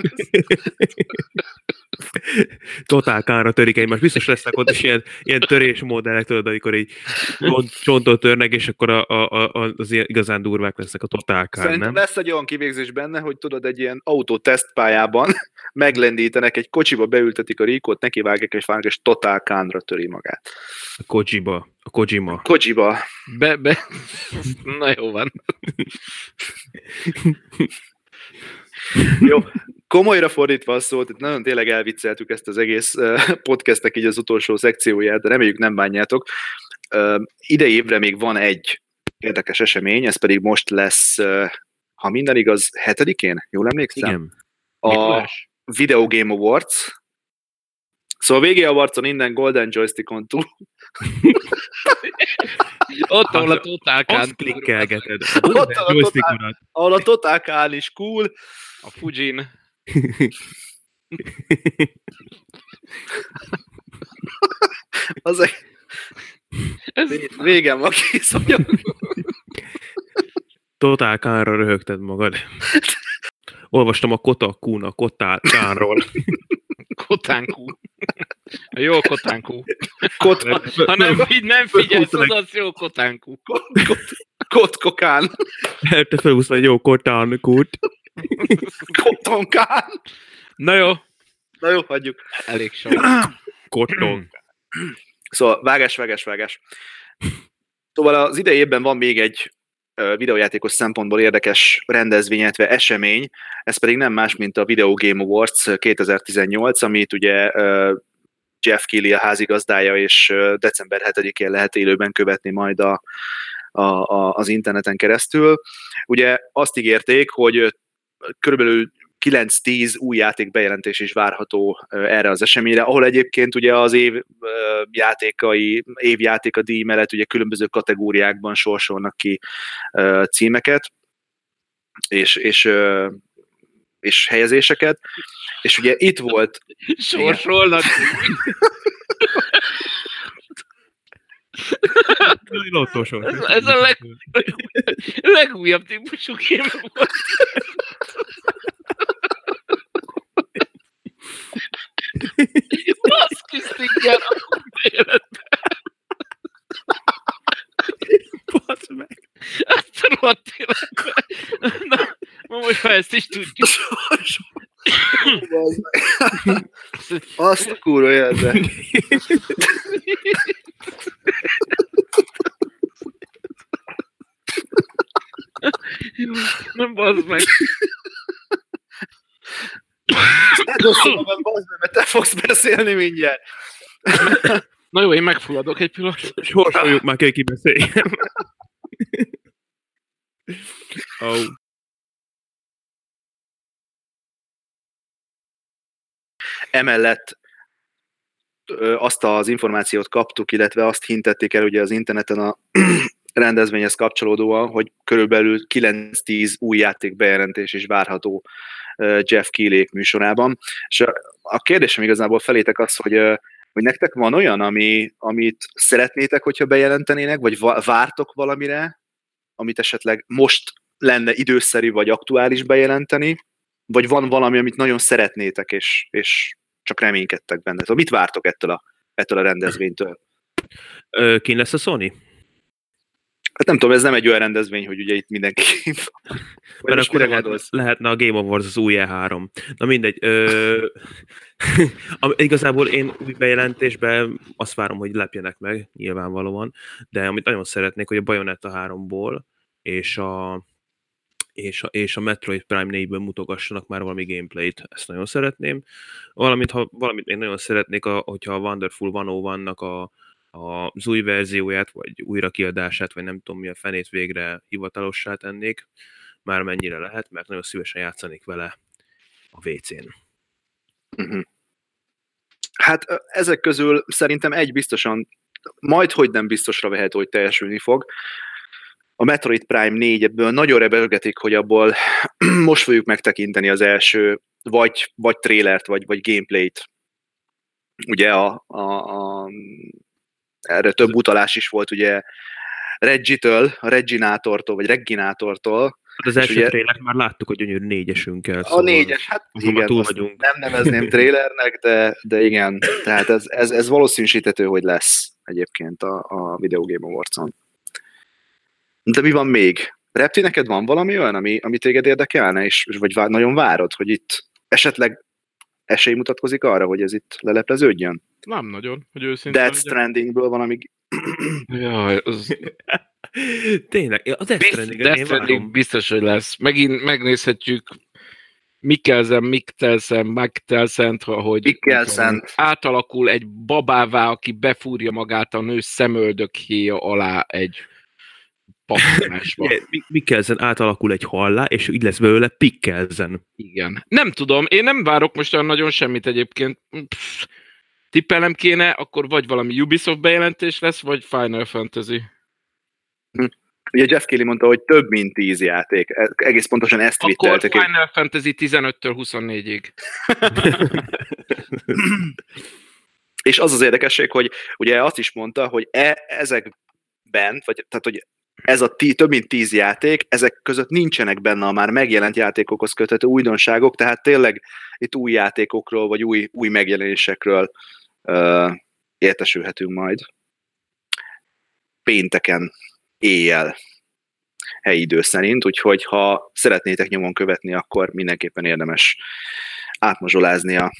Totálkánra törik egymást. Biztos lesznek ott is ilyen, ilyen törésmodellek, tudod, amikor így csont- csontot törnek, és akkor a, a, a, az ilyen igazán durvák lesznek a totálkán, Szerintem nem? lesz egy olyan kivégzés benne, hogy tudod, egy ilyen autó tesztpályában meglendítenek, egy kocsiba beültetik a ríkót, nekivágják egy fának, és totálkánra töri magát. A Kojiba. A Kojima. Kocsiba. Be, be. Na jó van. Jó, komolyra fordítva a szót, itt nagyon tényleg elvicceltük ezt az egész podcastnek így az utolsó szekcióját, de reméljük nem bánjátok. Idei évre még van egy érdekes esemény, ez pedig most lesz, ha minden igaz, hetedikén, jól emlékszem? Igen. A Miklós? Video Game Awards. Szóval végé Awards-on innen Golden Joystickon túl. Ott, ahol a totálkán. Azt klikkelgeted. Ott a Joystickodat. ahol a Total Khan is cool, A Fujin. az egy Ez, végem van kész. Totál kánra röhögted magad. Olvastam a Kotakun a Kotál kánról. kotánkú. A jó kotánkú. Kot, Ha nem, figy- nem figyelsz, az az jó kotánkú. kotkokán, Te felhúzva egy jó kotánkút. kotonkán. Na jó, Na jó, hagyjuk. elég sok. Kotok. Szóval vágás, vágás, vágás. Szóval az idei évben van még egy videójátékos szempontból érdekes rendezvény, illetve esemény, ez pedig nem más, mint a Video Game Awards 2018, amit ugye Jeff Keighley a házigazdája, és december 7-én lehet élőben követni majd a, a, a, az interneten keresztül. Ugye azt ígérték, hogy körülbelül 9-10 új játék bejelentés is várható erre az eseményre, ahol egyébként ugye az év játékai, évjátéka díj mellett ugye különböző kategóriákban sorsolnak ki címeket, és, és, és helyezéseket, és ugye itt volt, Sorsolnak. Ez, ez a leg, legújabb típusú kém volt. Baszki sticker a életben. Basz meg. Ezt a rohadt életben. Na, ma most már ezt is tudjuk. azt a kurva jelze. Nem bazd meg. Mert te fogsz beszélni mindjárt. Na jó, én megfulladok egy pillanat. Sorsoljuk már kell kibeszéljen. Oh. Emellett ö, azt az információt kaptuk, illetve azt hintették el ugye az interneten a rendezvényhez kapcsolódóan, hogy körülbelül 9-10 új játék bejelentés is várható Jeff Keighley műsorában. És a, kérdésem igazából felétek az, hogy, hogy nektek van olyan, ami, amit szeretnétek, hogyha bejelentenének, vagy va- vártok valamire, amit esetleg most lenne időszerű vagy aktuális bejelenteni, vagy van valami, amit nagyon szeretnétek, és, és csak reménykedtek benne. Szóval mit vártok ettől a, ettől a rendezvénytől? Ö, lesz a Sony? Hát nem tudom, ez nem egy olyan rendezvény, hogy ugye itt mindenki... Mert akkor mire le- gondolsz? lehetne a Game Awards az új E3. Na mindegy. Ö, igazából én új bejelentésben azt várom, hogy lepjenek meg, nyilvánvalóan, de amit nagyon szeretnék, hogy a Bayonetta 3-ból és a és a, és a Metroid Prime 4-ből mutogassanak már valami gameplayt, ezt nagyon szeretném. Valamint, ha, valamit még nagyon szeretnék, a, hogyha a Wonderful 101-nak a, a, az új verzióját, vagy újrakiadását, vagy nem tudom mi a fenét végre hivatalossá tennék, már mennyire lehet, mert nagyon szívesen játszanék vele a WC-n. Mhm. Hát ezek közül szerintem egy biztosan, majd hogy nem biztosra vehető, hogy teljesülni fog. A Metroid Prime 4 ebből nagyon rebelgetik, hogy abból most fogjuk megtekinteni az első vagy, vagy trélert, vagy, vagy gameplayt. Ugye a, a, a, erre több utalás is volt, ugye Reggie-től, a Reginátortól, vagy Reginátortól, Hát az első ugye- trélert már láttuk a gyönyörű négyesünkkel. A négyes, hát igen, túl vagyunk. nem nevezném trailernek, de, de igen, tehát ez, ez, ez valószínűsítető, hogy lesz egyébként a, a Video Game Awards-on. De mi van még? Repti, neked van valami olyan, ami, ami téged érdekelne, és, vagy vá- nagyon várod, hogy itt esetleg esély mutatkozik arra, hogy ez itt lelepleződjön? Nem nagyon, hogy Death legyek. Strandingből van, amíg Jaj, az Tényleg, a Death Stranding-et Death Stranding biztos, hogy lesz. Megint megnézhetjük Mikkelsen, Mikkelsen, Mikkelsen, hogy Mikkelsen. átalakul egy babává, aki befúrja magát a nő szemöldökhéja alá egy pakolásba. Ugye, Mi- Mikkelsen átalakul egy hallá, és így lesz belőle Pikkelsen. Igen. Nem tudom, én nem várok most olyan nagyon semmit egyébként. Pff, tippelnem kéne, akkor vagy valami Ubisoft bejelentés lesz, vagy Final Fantasy. ugye Jeff Keighley mondta, hogy több mint tíz játék. E- Egész pontosan ezt Akkor twitteltek. és- Final Fantasy 15-től 24-ig. És az az érdekesség, hogy ugye azt is mondta, hogy e, ezekben, vagy tehát, hogy ez a tí, több mint tíz játék, ezek között nincsenek benne a már megjelent játékokhoz köthető újdonságok, tehát tényleg itt új játékokról, vagy új, új megjelenésekről uh, értesülhetünk majd. Pénteken éjjel helyi idő szerint, úgyhogy ha szeretnétek nyomon követni, akkor mindenképpen érdemes átmozsolázni a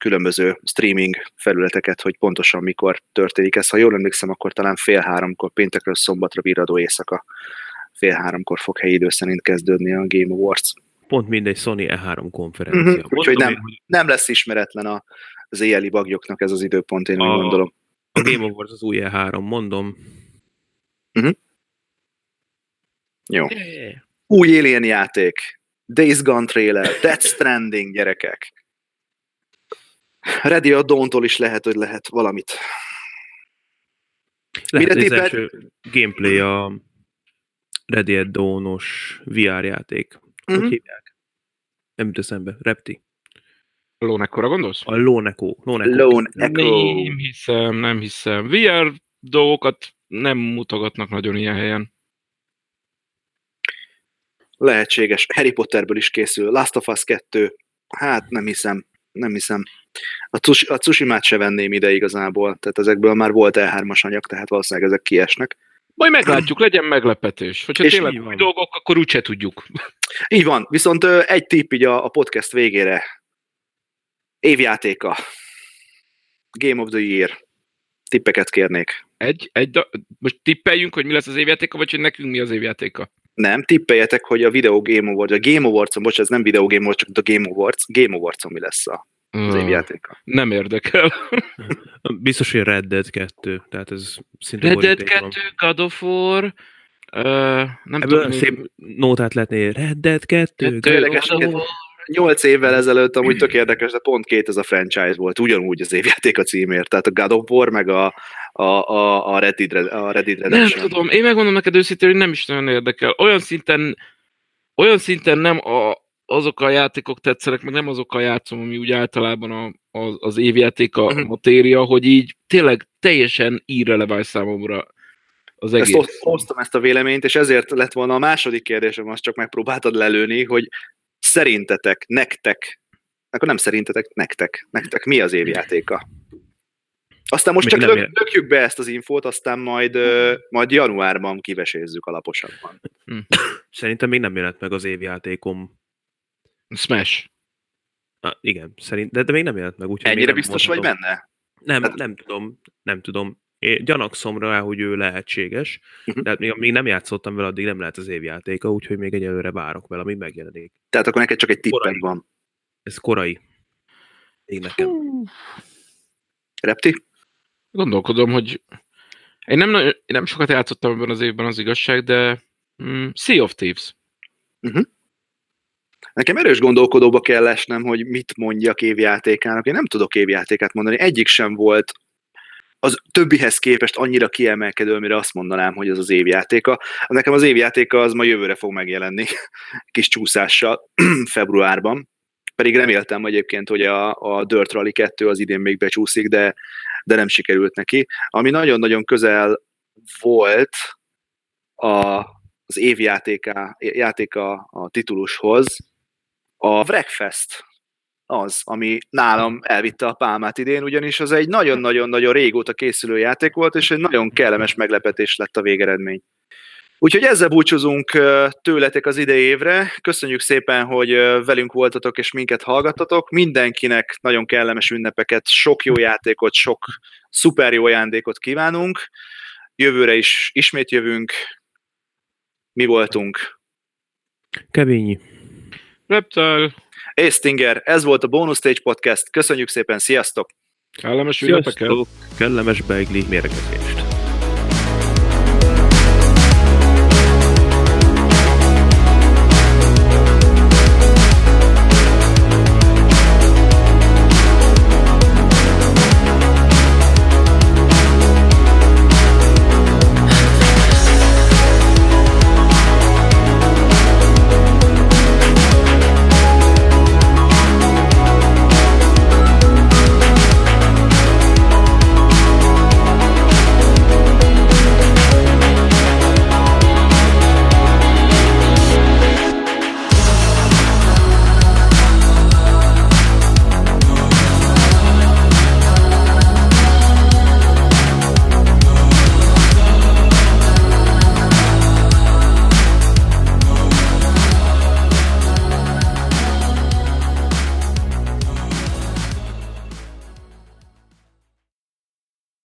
különböző streaming felületeket, hogy pontosan mikor történik ez. Ha jól emlékszem, akkor talán fél háromkor, péntekről szombatra virradó éjszaka, fél háromkor fog helyi idő szerint kezdődni a Game Awards. Pont mindegy Sony E3 konferencia. Mhm, úgyhogy nem. én, hogy Nem lesz ismeretlen a, az éjjeli bagyoknak ez az időpont, én úgy A- gondolom. A Game Awards az új E3, mondom. Jó. Új Alien játék, Days Gone trailer, Death Stranding, gyerekek. Ready a Dawn-tól is lehet, hogy lehet valamit. Lehet, Mire az első gameplay a Ready at Dawn-os VR játék. Hogy Mhm. hívják? Nem jut eszembe. Repti. Lónekkora gondolsz? A Lóneko. Lóneko. Lone Echo. Nem hiszem, nem hiszem. VR dolgokat nem mutogatnak nagyon ilyen helyen. Lehetséges. Harry Potterből is készül. Last of Us 2. Hát nem hiszem. Nem hiszem. A, Tsush- a Tsushima-t se venném ide igazából. Tehát ezekből már volt E3-as anyag, tehát valószínűleg ezek kiesnek. Majd meglátjuk, legyen meglepetés. Hogyha És tényleg új dolgok, akkor úgyse tudjuk. Így van. Viszont egy tipp így a, a podcast végére. Évjátéka. Game of the Year. Tippeket kérnék. Egy, egy, most tippeljünk, hogy mi lesz az évjátéka, vagy hogy nekünk mi az évjátéka. Nem, tippeljetek, hogy a Video Game Awards, a Game Awards-on, bocs, ez nem Video Game Awards, csak a Game Awards, Game Awards-on mi lesz a- az Ö, évjátéka. Nem érdekel. Biztos, hogy Red Dead 2. Tehát ez szinte Red Dead borítékolom. 2, God of War, ö, nem Ebből tudom, szép nótát lehetne írni. Red Dead 2. Kettő, Érdekes, God of igen. War. Nyolc évvel ezelőtt amúgy tök érdekes, de pont két ez a franchise volt, ugyanúgy az évjáték a címért, tehát a God of War, meg a, a, a, a, Red, Dead, Red- a Red Dead Nem Redemption. tudom, én megmondom neked őszintén, hogy nem is nagyon érdekel. Olyan szinten, olyan szinten nem a, azok a játékok tetszenek, meg nem azokkal játszom, ami úgy általában a, a, az évjáték a Mhm. matéria, hogy így tényleg teljesen irreleváns számomra az Ezt egész. oszt- osztom ezt a véleményt, és ezért lett volna a második kérdésem, azt csak megpróbáltad lelőni, hogy szerintetek, nektek, akkor nem szerintetek, nektek, nektek mi az évjátéka? Aztán most Még csak lök, lökjük be ezt az infót, aztán majd, majd januárban kivesézzük alaposabban. Szerintem még nem jelent meg az évjátékom. Smash. Ah, igen, szerint, de, de még nem jelent meg. Úgyhogy még Ennyire biztos vagy mondhatom. benne? Nem, Hát- nem tudom, nem tudom. Én gyanakszom rá, hogy ő lehetséges, Mhm. de hát még, még nem játszottam vele, addig nem lehet az évjátéka, úgyhogy még egyelőre várok vele, amíg megjelenik. Tehát akkor neked csak egy tipped van. Ez korai. Még nekem. Repti? Gondolkodom, hogy én nem, én nem sokat játszottam ebben az évben az igazság, de mm, Sea of Thieves. Nekem erős gondolkodóba kell esnem, hogy mit mondjak évjátékának. Én nem tudok évjátékát mondani. Egyik sem volt az többihez képest annyira kiemelkedő, amire azt mondanám, hogy az az évjátéka. Nekem az évjátéka az ma jövőre fog megjelenni, kis csúszással, februárban. Pedig reméltem egyébként, hogy a, a Dirt Rally 2 az idén még becsúszik, de, de nem sikerült neki. Ami nagyon-nagyon közel volt a az év játéka, játéka a titulushoz. A Wreckfest az, ami nálam elvitte a pálmát idén, ugyanis az egy nagyon-nagyon-nagyon régóta készülő játék volt, és egy nagyon kellemes meglepetés lett a végeredmény. Úgyhogy ezzel búcsúzunk tőletek az idei évre. Köszönjük szépen, hogy velünk voltatok és minket hallgattatok. Mindenkinek nagyon kellemes ünnepeket, sok jó játékot, sok szuper jó ajándékot kívánunk. Jövőre is ismét jövünk. Mi voltunk? Kevényi. Reptile. És Stinger, ez volt a Bonus Stage Podcast. Köszönjük szépen, sziasztok! Kellemes ünnepeket! Kellemes beigli mérgezést!